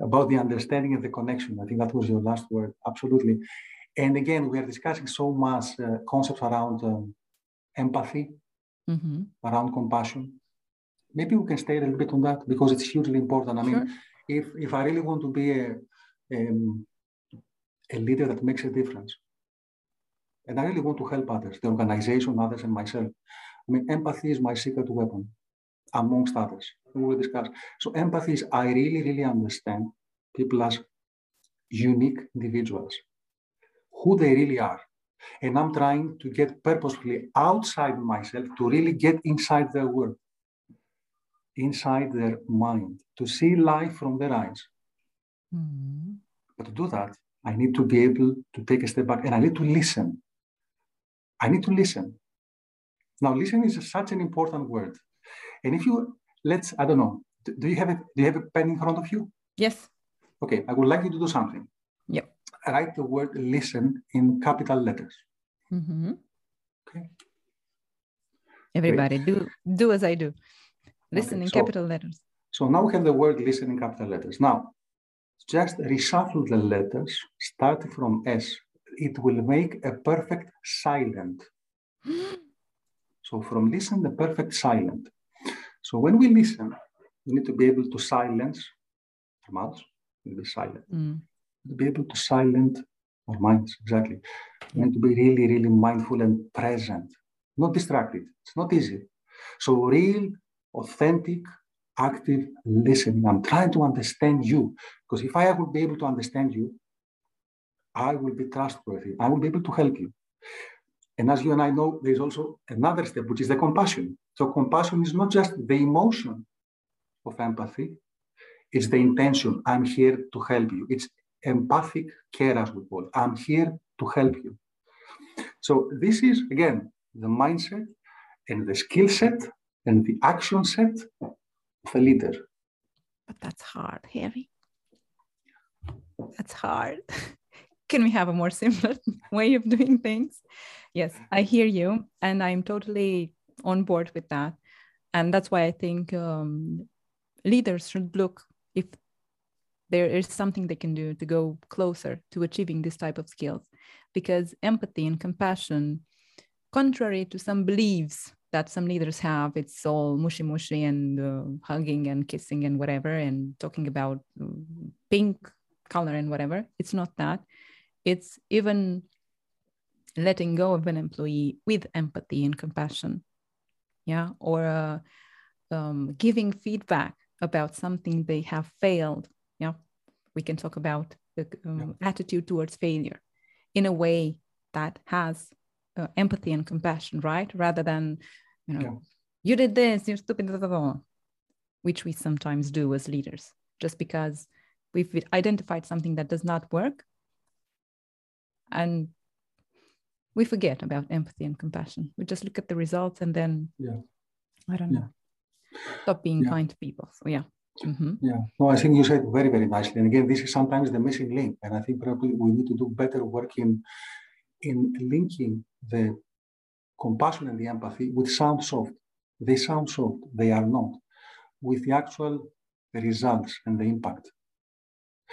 about the understanding and the connection. I think that was your last word. Absolutely. And again, we are discussing so much uh, concepts around um, empathy, mm-hmm. around compassion. Maybe we can stay a little bit on that because it's hugely important. I mean, sure. if if I really want to be a um, a leader that makes a difference, and I really want to help others, the organization, others, and myself. I mean, empathy is my secret weapon, amongst others we will discuss. So empathy is I really, really understand people as unique individuals, who they really are. And I'm trying to get purposefully outside myself to really get inside their world, inside their mind, to see life from their eyes. Mm-hmm. But to do that, I need to be able to take a step back and I need to listen. I need to listen. Now, listen is such an important word. And if you let's, I don't know, do you have a, do you have a pen in front of you? Yes. Okay, I would like you to do something. Write the word listen in capital letters. Mm-hmm. Okay. Everybody, Great. do do as I do. Listen okay, in so, capital letters. So now we have the word listen in capital letters. Now, just reshuffle the letters, starting from S. It will make a perfect silent. so from listen, the perfect silent. So when we listen, we need to be able to silence our mouths, to be silent. Mm. To be able to silence our minds, exactly. And to be really, really mindful and present, not distracted. It's not easy. So real, authentic, active listening. I'm trying to understand you. Because if I would be able to understand you, I will be trustworthy. I will be able to help you. And as you and I know, there's also another step, which is the compassion. So compassion is not just the emotion of empathy, it's the intention. I'm here to help you. It's empathic care, as we call. I'm here to help you. So this is, again, the mindset and the skill set and the action set of a leader. But that's hard, Harry. That's hard. Can we have a more simple way of doing things? Yes, I hear you. And I'm totally on board with that and that's why i think um, leaders should look if there is something they can do to go closer to achieving this type of skills. Because empathy and compassion contrary to some beliefs that some leaders have it's all mushy mushy and uh, hugging and kissing and whatever and talking about uh, pink color and whatever it's not that. It's even letting go of an employee with empathy and compassion yeah or uh, um, giving feedback about something they have failed we can talk about the um, yeah. attitude towards failure in a way that has uh, empathy and compassion right? Rather than you know yeah. you did this you're stupid blah, blah, blah, which we sometimes do as leaders. Just because we've identified something that does not work and we forget about empathy and compassion. We just look at the results and then yeah. I don't know. Stop being kind to people. So yeah Mm-hmm. Yeah, no, I think you said very, very nicely. And again, this is sometimes the missing link. And I think probably we need to do better work in, in linking the compassion and the empathy, with sound soft. They sound soft, they are not, with the actual results and the impact.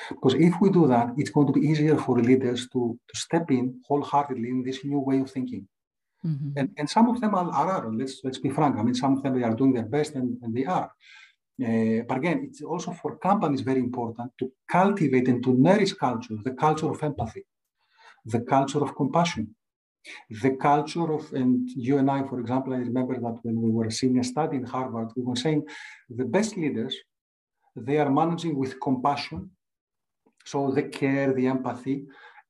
Because if we do that, it's going to be easier for leaders to, to step in wholeheartedly in this new way of thinking. Mm-hmm. And, and some of them are, are, let's, let's be frank. I mean, some of them they are doing their best and, and they are. Uh, but again, it's also for companies very important to cultivate and to nourish culture, the culture of empathy, the culture of compassion, the culture of, and you and I, for example, I remember that when we were seeing a study in Harvard, we were saying the best leaders, they are managing with compassion, so the care, the empathy,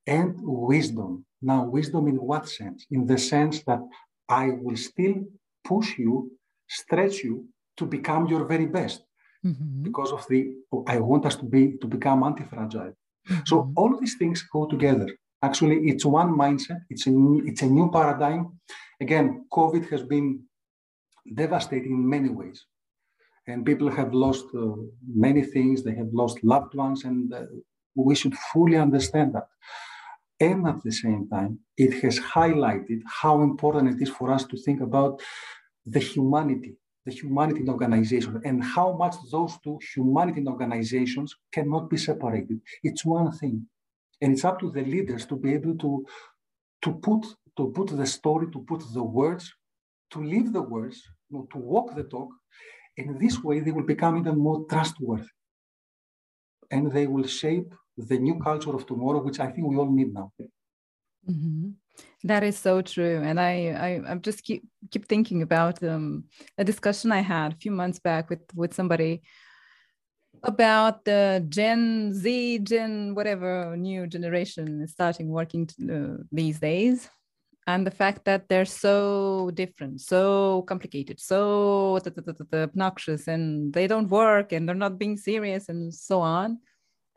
and wisdom. Now, wisdom in what sense? In the sense that I will still push you, stretch you to become your very best mm-hmm. because of the, I want us to be, to become anti-fragile. Mm-hmm. So all these things go together. Actually, it's one mindset. It's a new, it's a new paradigm. Again, COVID has been devastating in many ways, and people have lost uh, many things. They have lost loved ones, and uh, we should fully understand that. And at the same time, it has highlighted how important it is for us to think about the humanity, the humanity in organizations, and how much those two humanity organizations cannot be separated. It's one thing. And it's up to the leaders to be able to, to, put, to put the story, to put the words, to live the words, you know, to walk the talk. And this way, they will become even more trustworthy. And they will shape the new culture of tomorrow, which I think we all need now. Mm-hmm. That is so true, and I I, I just keep keep thinking about um, a discussion I had a few months back with with somebody about the Gen Z, Gen whatever new generation is starting working uh, these days, and the fact that they're so different, so complicated, so obnoxious, and they don't work, and they're not being serious, and so on.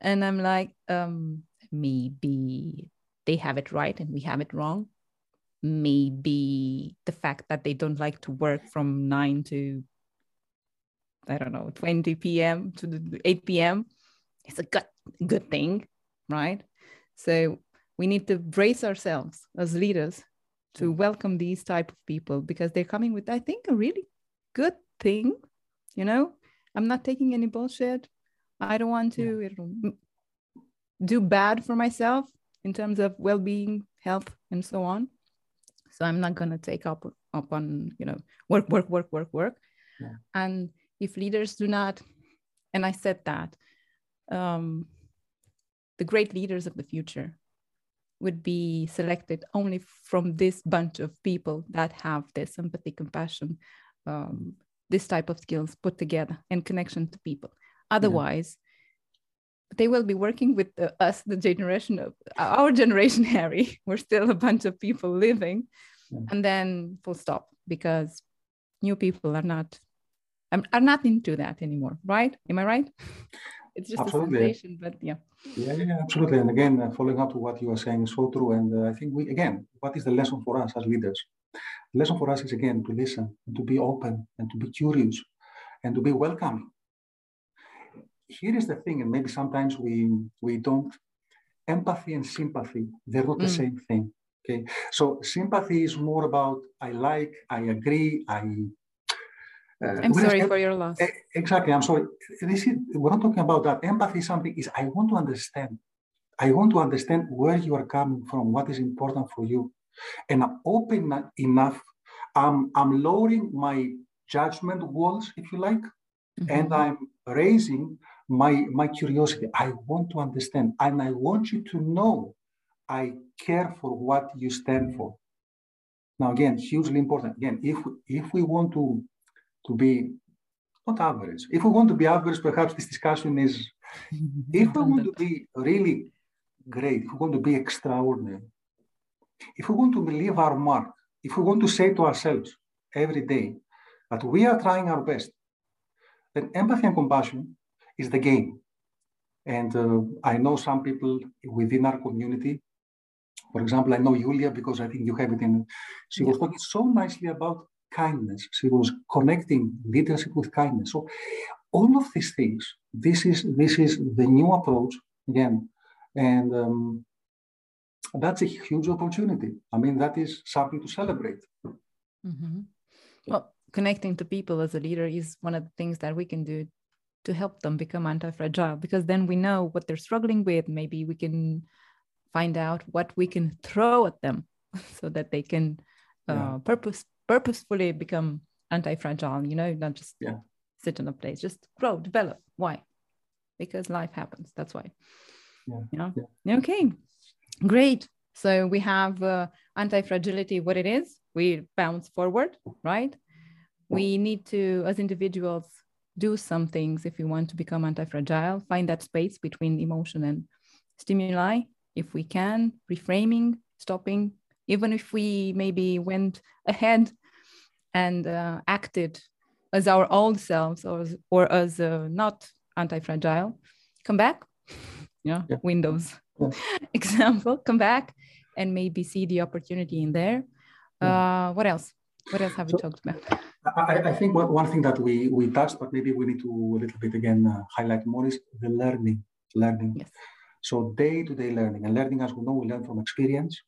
And I'm like, um, maybe they have it right and we have it wrong. Maybe the fact that they don't like to work from nine to I don't know, 20 p.m. to 8 p.m. It's a good, good thing, right? So we need to brace ourselves as leaders to mm. welcome these type of people because they're coming with, I think, a really good thing. You know, I'm not taking any bullshit. I don't want to yeah. do bad for myself in terms of well-being, health, and so on. So I'm not gonna take up up on you know work, work, work, work, work. Yeah. And if leaders do not, and I said that, um, the great leaders of the future would be selected only from this bunch of people that have this empathy, compassion, um, this type of skills put together and connection to people. Otherwise. They will be working with the, us, the generation of our generation, Harry. We're still a bunch of people living, yeah. and then full stop because new people are not I'm, I'm not into that anymore, right? Am I right? It's just absolutely. a sensation, but yeah. Yeah, yeah, absolutely. And again, uh, following up to what you are saying is so true. And uh, I think we, again, what is the lesson for us as leaders? The lesson for us is again to listen and to be open and to be curious and to be welcoming. Here is the thing, and maybe sometimes we we don't empathy and sympathy, they're not mm. the same thing. Okay. So sympathy is more about I like, I agree, I Uh, I'm sorry for your loss. Exactly. I'm sorry. This is, we're not talking about that. Empathy is something is I want to understand. I want to understand where you are coming from, what is important for you. And I'm open enough. I'm, I'm lowering my judgment walls, if you like, mm-hmm. and I'm raising my, my curiosity. I want to understand. And I want you to know I care for what you stand for. Now, again, hugely important. Again, if, if we want to to be not average. If we want to be average, perhaps this discussion is if we want to be really great, if we want to be extraordinary, if we want to leave our mark, if we want to say to ourselves every day that we are trying our best, then empathy and compassion is the game. And uh, I know some people within our community. For example, I know Julia because I think you have it in. She was talking so nicely about kindness. She was connecting leadership with kindness. So all of these things, this is this is the new approach again, and um, that's a huge opportunity. I mean, that is something to celebrate. Mm-hmm. Well, connecting to people as a leader is one of the things that we can do to help them become anti-fragile because then we know what they're struggling with. Maybe we can find out what we can throw at them so that they can uh, yeah. purpose purposefully become anti-fragile you know not just yeah. sit in a place just grow develop why because life happens that's why yeah, yeah. yeah. okay great so we have uh, anti-fragility what it is we bounce forward right we need to as individuals do some things if we want to become anti-fragile find that space between emotion and stimuli if we can reframing stopping even if we maybe went ahead and uh, acted as our old selves or, or as uh, not anti-fragile come back yeah, yeah. windows yeah. example come back and maybe see the opportunity in there yeah. uh, what else what else have so, we talked about I, I think one, one thing that we we touched but maybe we need to a little bit again uh, highlight more is the learning learning yes. so day-to-day learning and learning as we know we learn from experience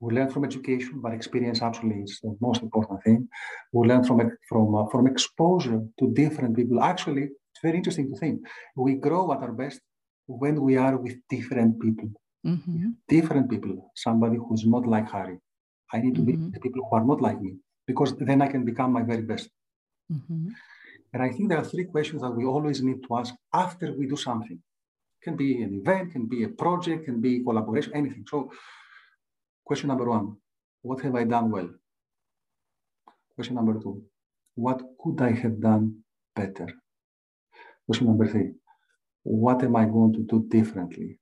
we learn from education, but experience actually is the most important thing. We learn from from uh, from exposure to different people. Actually, it's very interesting to think. We grow at our best when we are with different people. Mm-hmm. Different people. Somebody who's not like Harry. I need to mm-hmm. be with people who are not like me because then I can become my very best. Mm-hmm. And I think there are three questions that we always need to ask after we do something. Can be an event, can be a project, can be collaboration, anything. So Question number one, what have I done well? Question number two, what could I have done better? Question number three, what am I going to do differently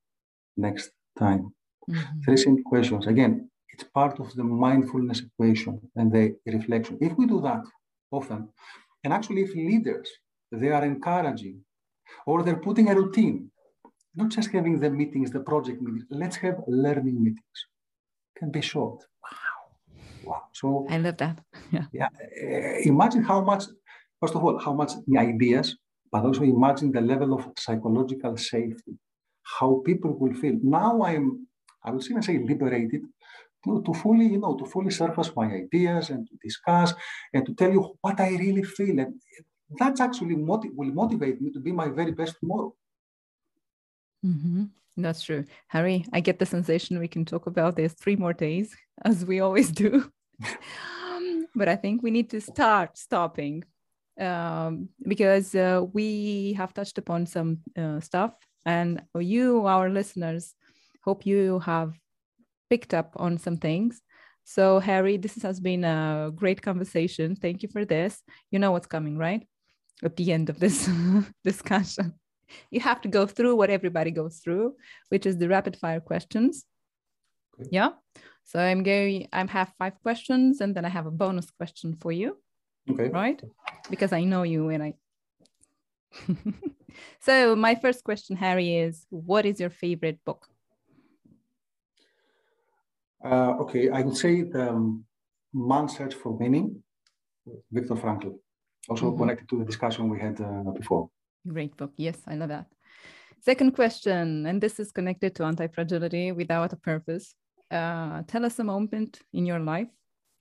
next time? Mm-hmm. Three simple questions. Again, it's part of the mindfulness equation and the reflection. If we do that often, and actually if leaders, they are encouraging or they're putting a routine, not just having the meetings, the project meetings, let's have learning meetings can be short. Wow. Wow. So I love that. Yeah. Yeah. Uh, imagine how much, first of all, how much the ideas, but also imagine the level of psychological safety, how people will feel. Now I'm, I will even say liberated to, to fully, you know, to fully surface my ideas and to discuss and to tell you what I really feel. And that's actually will motivate me to be my very best tomorrow. Mm-hmm. That's true. Harry, I get the sensation we can talk about this three more days, as we always do. but I think we need to start stopping um, because uh, we have touched upon some uh, stuff. And you, our listeners, hope you have picked up on some things. So, Harry, this has been a great conversation. Thank you for this. You know what's coming, right? At the end of this discussion you have to go through what everybody goes through, which is the rapid fire questions. Okay. Yeah. So I'm going, I have five questions and then I have a bonus question for you. Okay. Right? Because I know you and I. so my first question, Harry, is what is your favorite book? Uh, okay, I would say the um, Man's Search for Meaning, Viktor Frankl, also mm-hmm. connected to the discussion we had uh, before. Great book. Yes, I love that. Second question, and this is connected to anti fragility without a purpose. Uh, tell us a moment in your life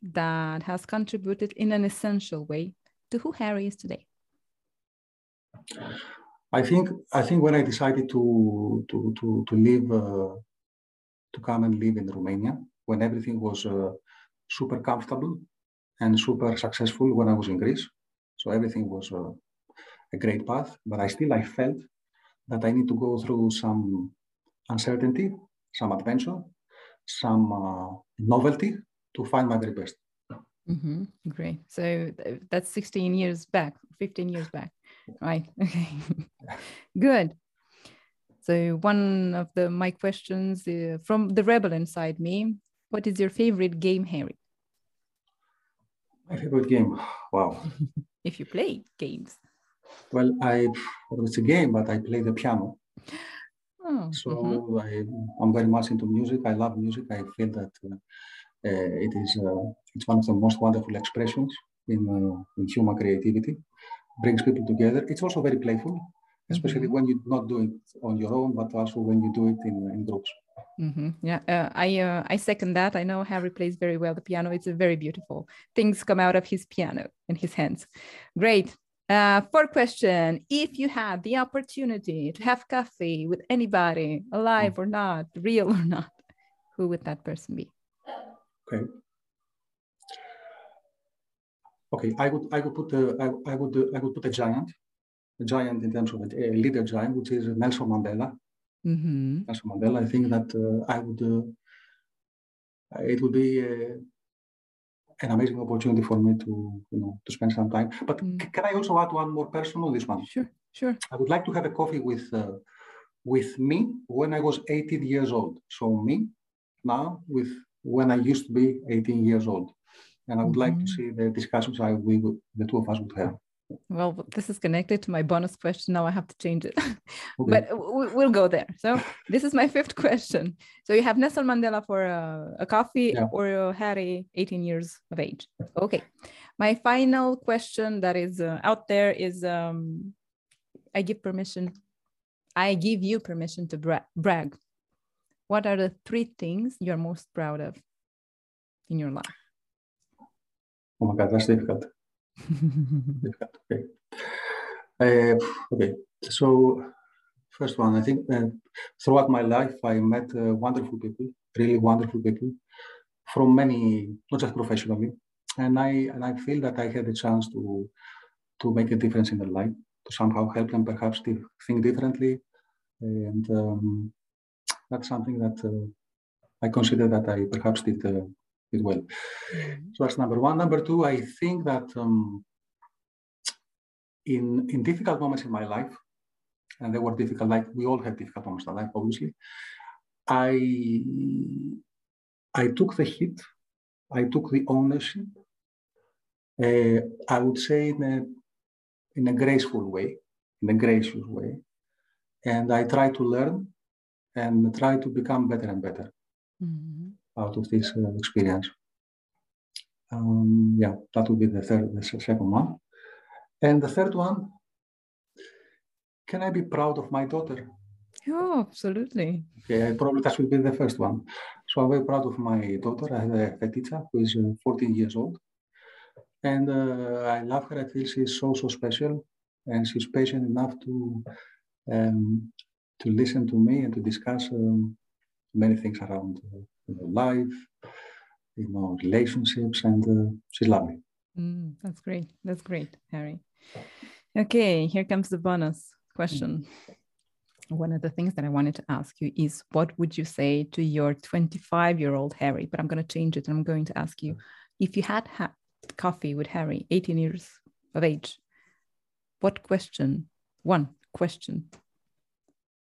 that has contributed in an essential way to who Harry is today? I think I think when I decided to to to to live uh, to come and live in Romania, when everything was uh, super comfortable and super successful when I was in Greece, so everything was uh, a great path. But I still I felt that I need to go through some uncertainty, some adventure, some uh, novelty to find my very best. Mm-hmm. Great. So that's 16 years back, 15 years back, right? Okay. Good. So one of the my questions uh, from the rebel inside me, what is your favorite game, Harry? My favorite game. Wow. if you play games. Well, I well, it's a game, but I play the piano. Oh, so mm-hmm. I, I'm very much into music. I love music. I feel that uh, uh, it is uh, it's one of the most wonderful expressions in, uh, in human creativity. Brings people together. It's also very playful, especially mm-hmm. when you not do it on your own, but also when you do it in, in groups. Mm-hmm. Yeah, uh, I uh, I second that. I know Harry plays very well the piano. It's a very beautiful. Things come out of his piano and his hands. Great. Uh, fourth question: If you had the opportunity to have coffee with anybody, alive or not, real or not, who would that person be? Okay. Okay, I would I would put a, I, I would I would put a giant, giant in terms of a, a leader giant, which is Nelson Mandela. Mm-hmm. Nelson Mandela. I think that uh, I would uh, it would be uh, an amazing opportunity for me to you know to spend some time. But mm. can I also add one more person on this one? Sure, sure. I would like to have a coffee with uh, with me when I was 18 years old. So me now with when I used to be 18 years old. And I would mm-hmm. like to mm-hmm. see the discussions I we would, the two of us would have. Well, this is connected to my bonus question. Now I have to change it, okay. but we'll go there. So this is my fifth question. So you have Nelson Mandela for a, a coffee yeah. or Harry, 18 years of age. Okay. My final question that is uh, out there is um, I give permission. I give you permission to bra- brag what are the three things you're most proud of in your life? Oh my God, that's difficult. Okay. Uh, okay. So, first one, I think uh, throughout my life, I met uh, wonderful people, really wonderful people from many, not just professionally. And I and I feel that I had a chance to to make a difference in their life, to somehow help them perhaps to think differently, and um, that's something that uh, I consider that I perhaps did, did well. Mm-hmm. So that's number one. Number two, I think that um, in, in difficult moments in my life, and they were difficult, like we all have difficult moments in life, obviously, I, I took the hit, I took the ownership, uh, I would say in a, in a graceful way, in a gracious way, and I try to learn and try to become better and better mm-hmm. Out of this uh, experience. Um, yeah, that would be the third, the second one. And the third one, can I be proud of my daughter? Oh, absolutely. Okay, probably that should be the first one. So I'm very proud of my daughter. I have a, teacher who is uh, 14 years old. And uh, I love her. I feel she's so, so special. And she's patient enough to um, to listen to me and to discuss um, many things around you know, life, you know, relationships, and uh, she's lovely. Mm, that's great. That's great, Harry. Okay, here comes the bonus question. One of the things that I wanted to ask you is what would you say to your 25 year old Harry? But I'm going to change it. And I'm going to ask you if you had had coffee with Harry, 18 years of age, what question, one question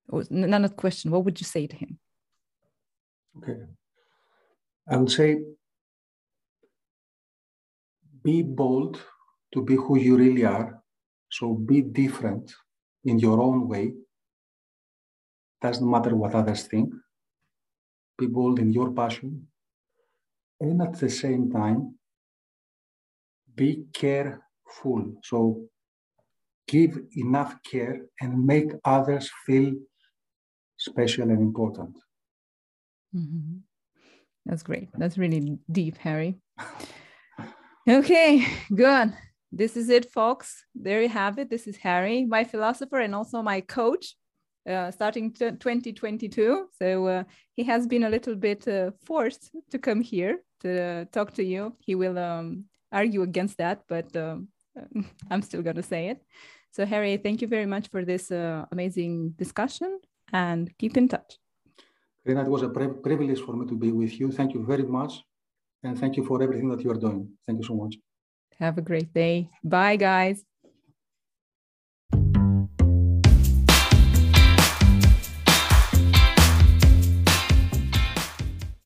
or none of question, what would you say to him? Okay. Would say be bold to be who you really are. So be different in your own way. Doesn't matter what others think. Be bold in your passion. And at the same time, be careful. So give enough care and make others feel special and important. Mm-hmm. That's great. That's really deep, Harry. Okay, good. this is it, folks. There you have it. This is Harry, my philosopher and also my coach, uh, starting 2022. So uh, he has been a little bit uh, forced to come here to talk to you. He will um, argue against that, but um, I'm still going to say it. So, Harry, thank you very much for this uh, amazing discussion and keep in touch. Rena, it was a privilege for me to be with you. Thank you very much. And thank you for everything that you are doing. Thank you so much. Have a great day. Bye, guys.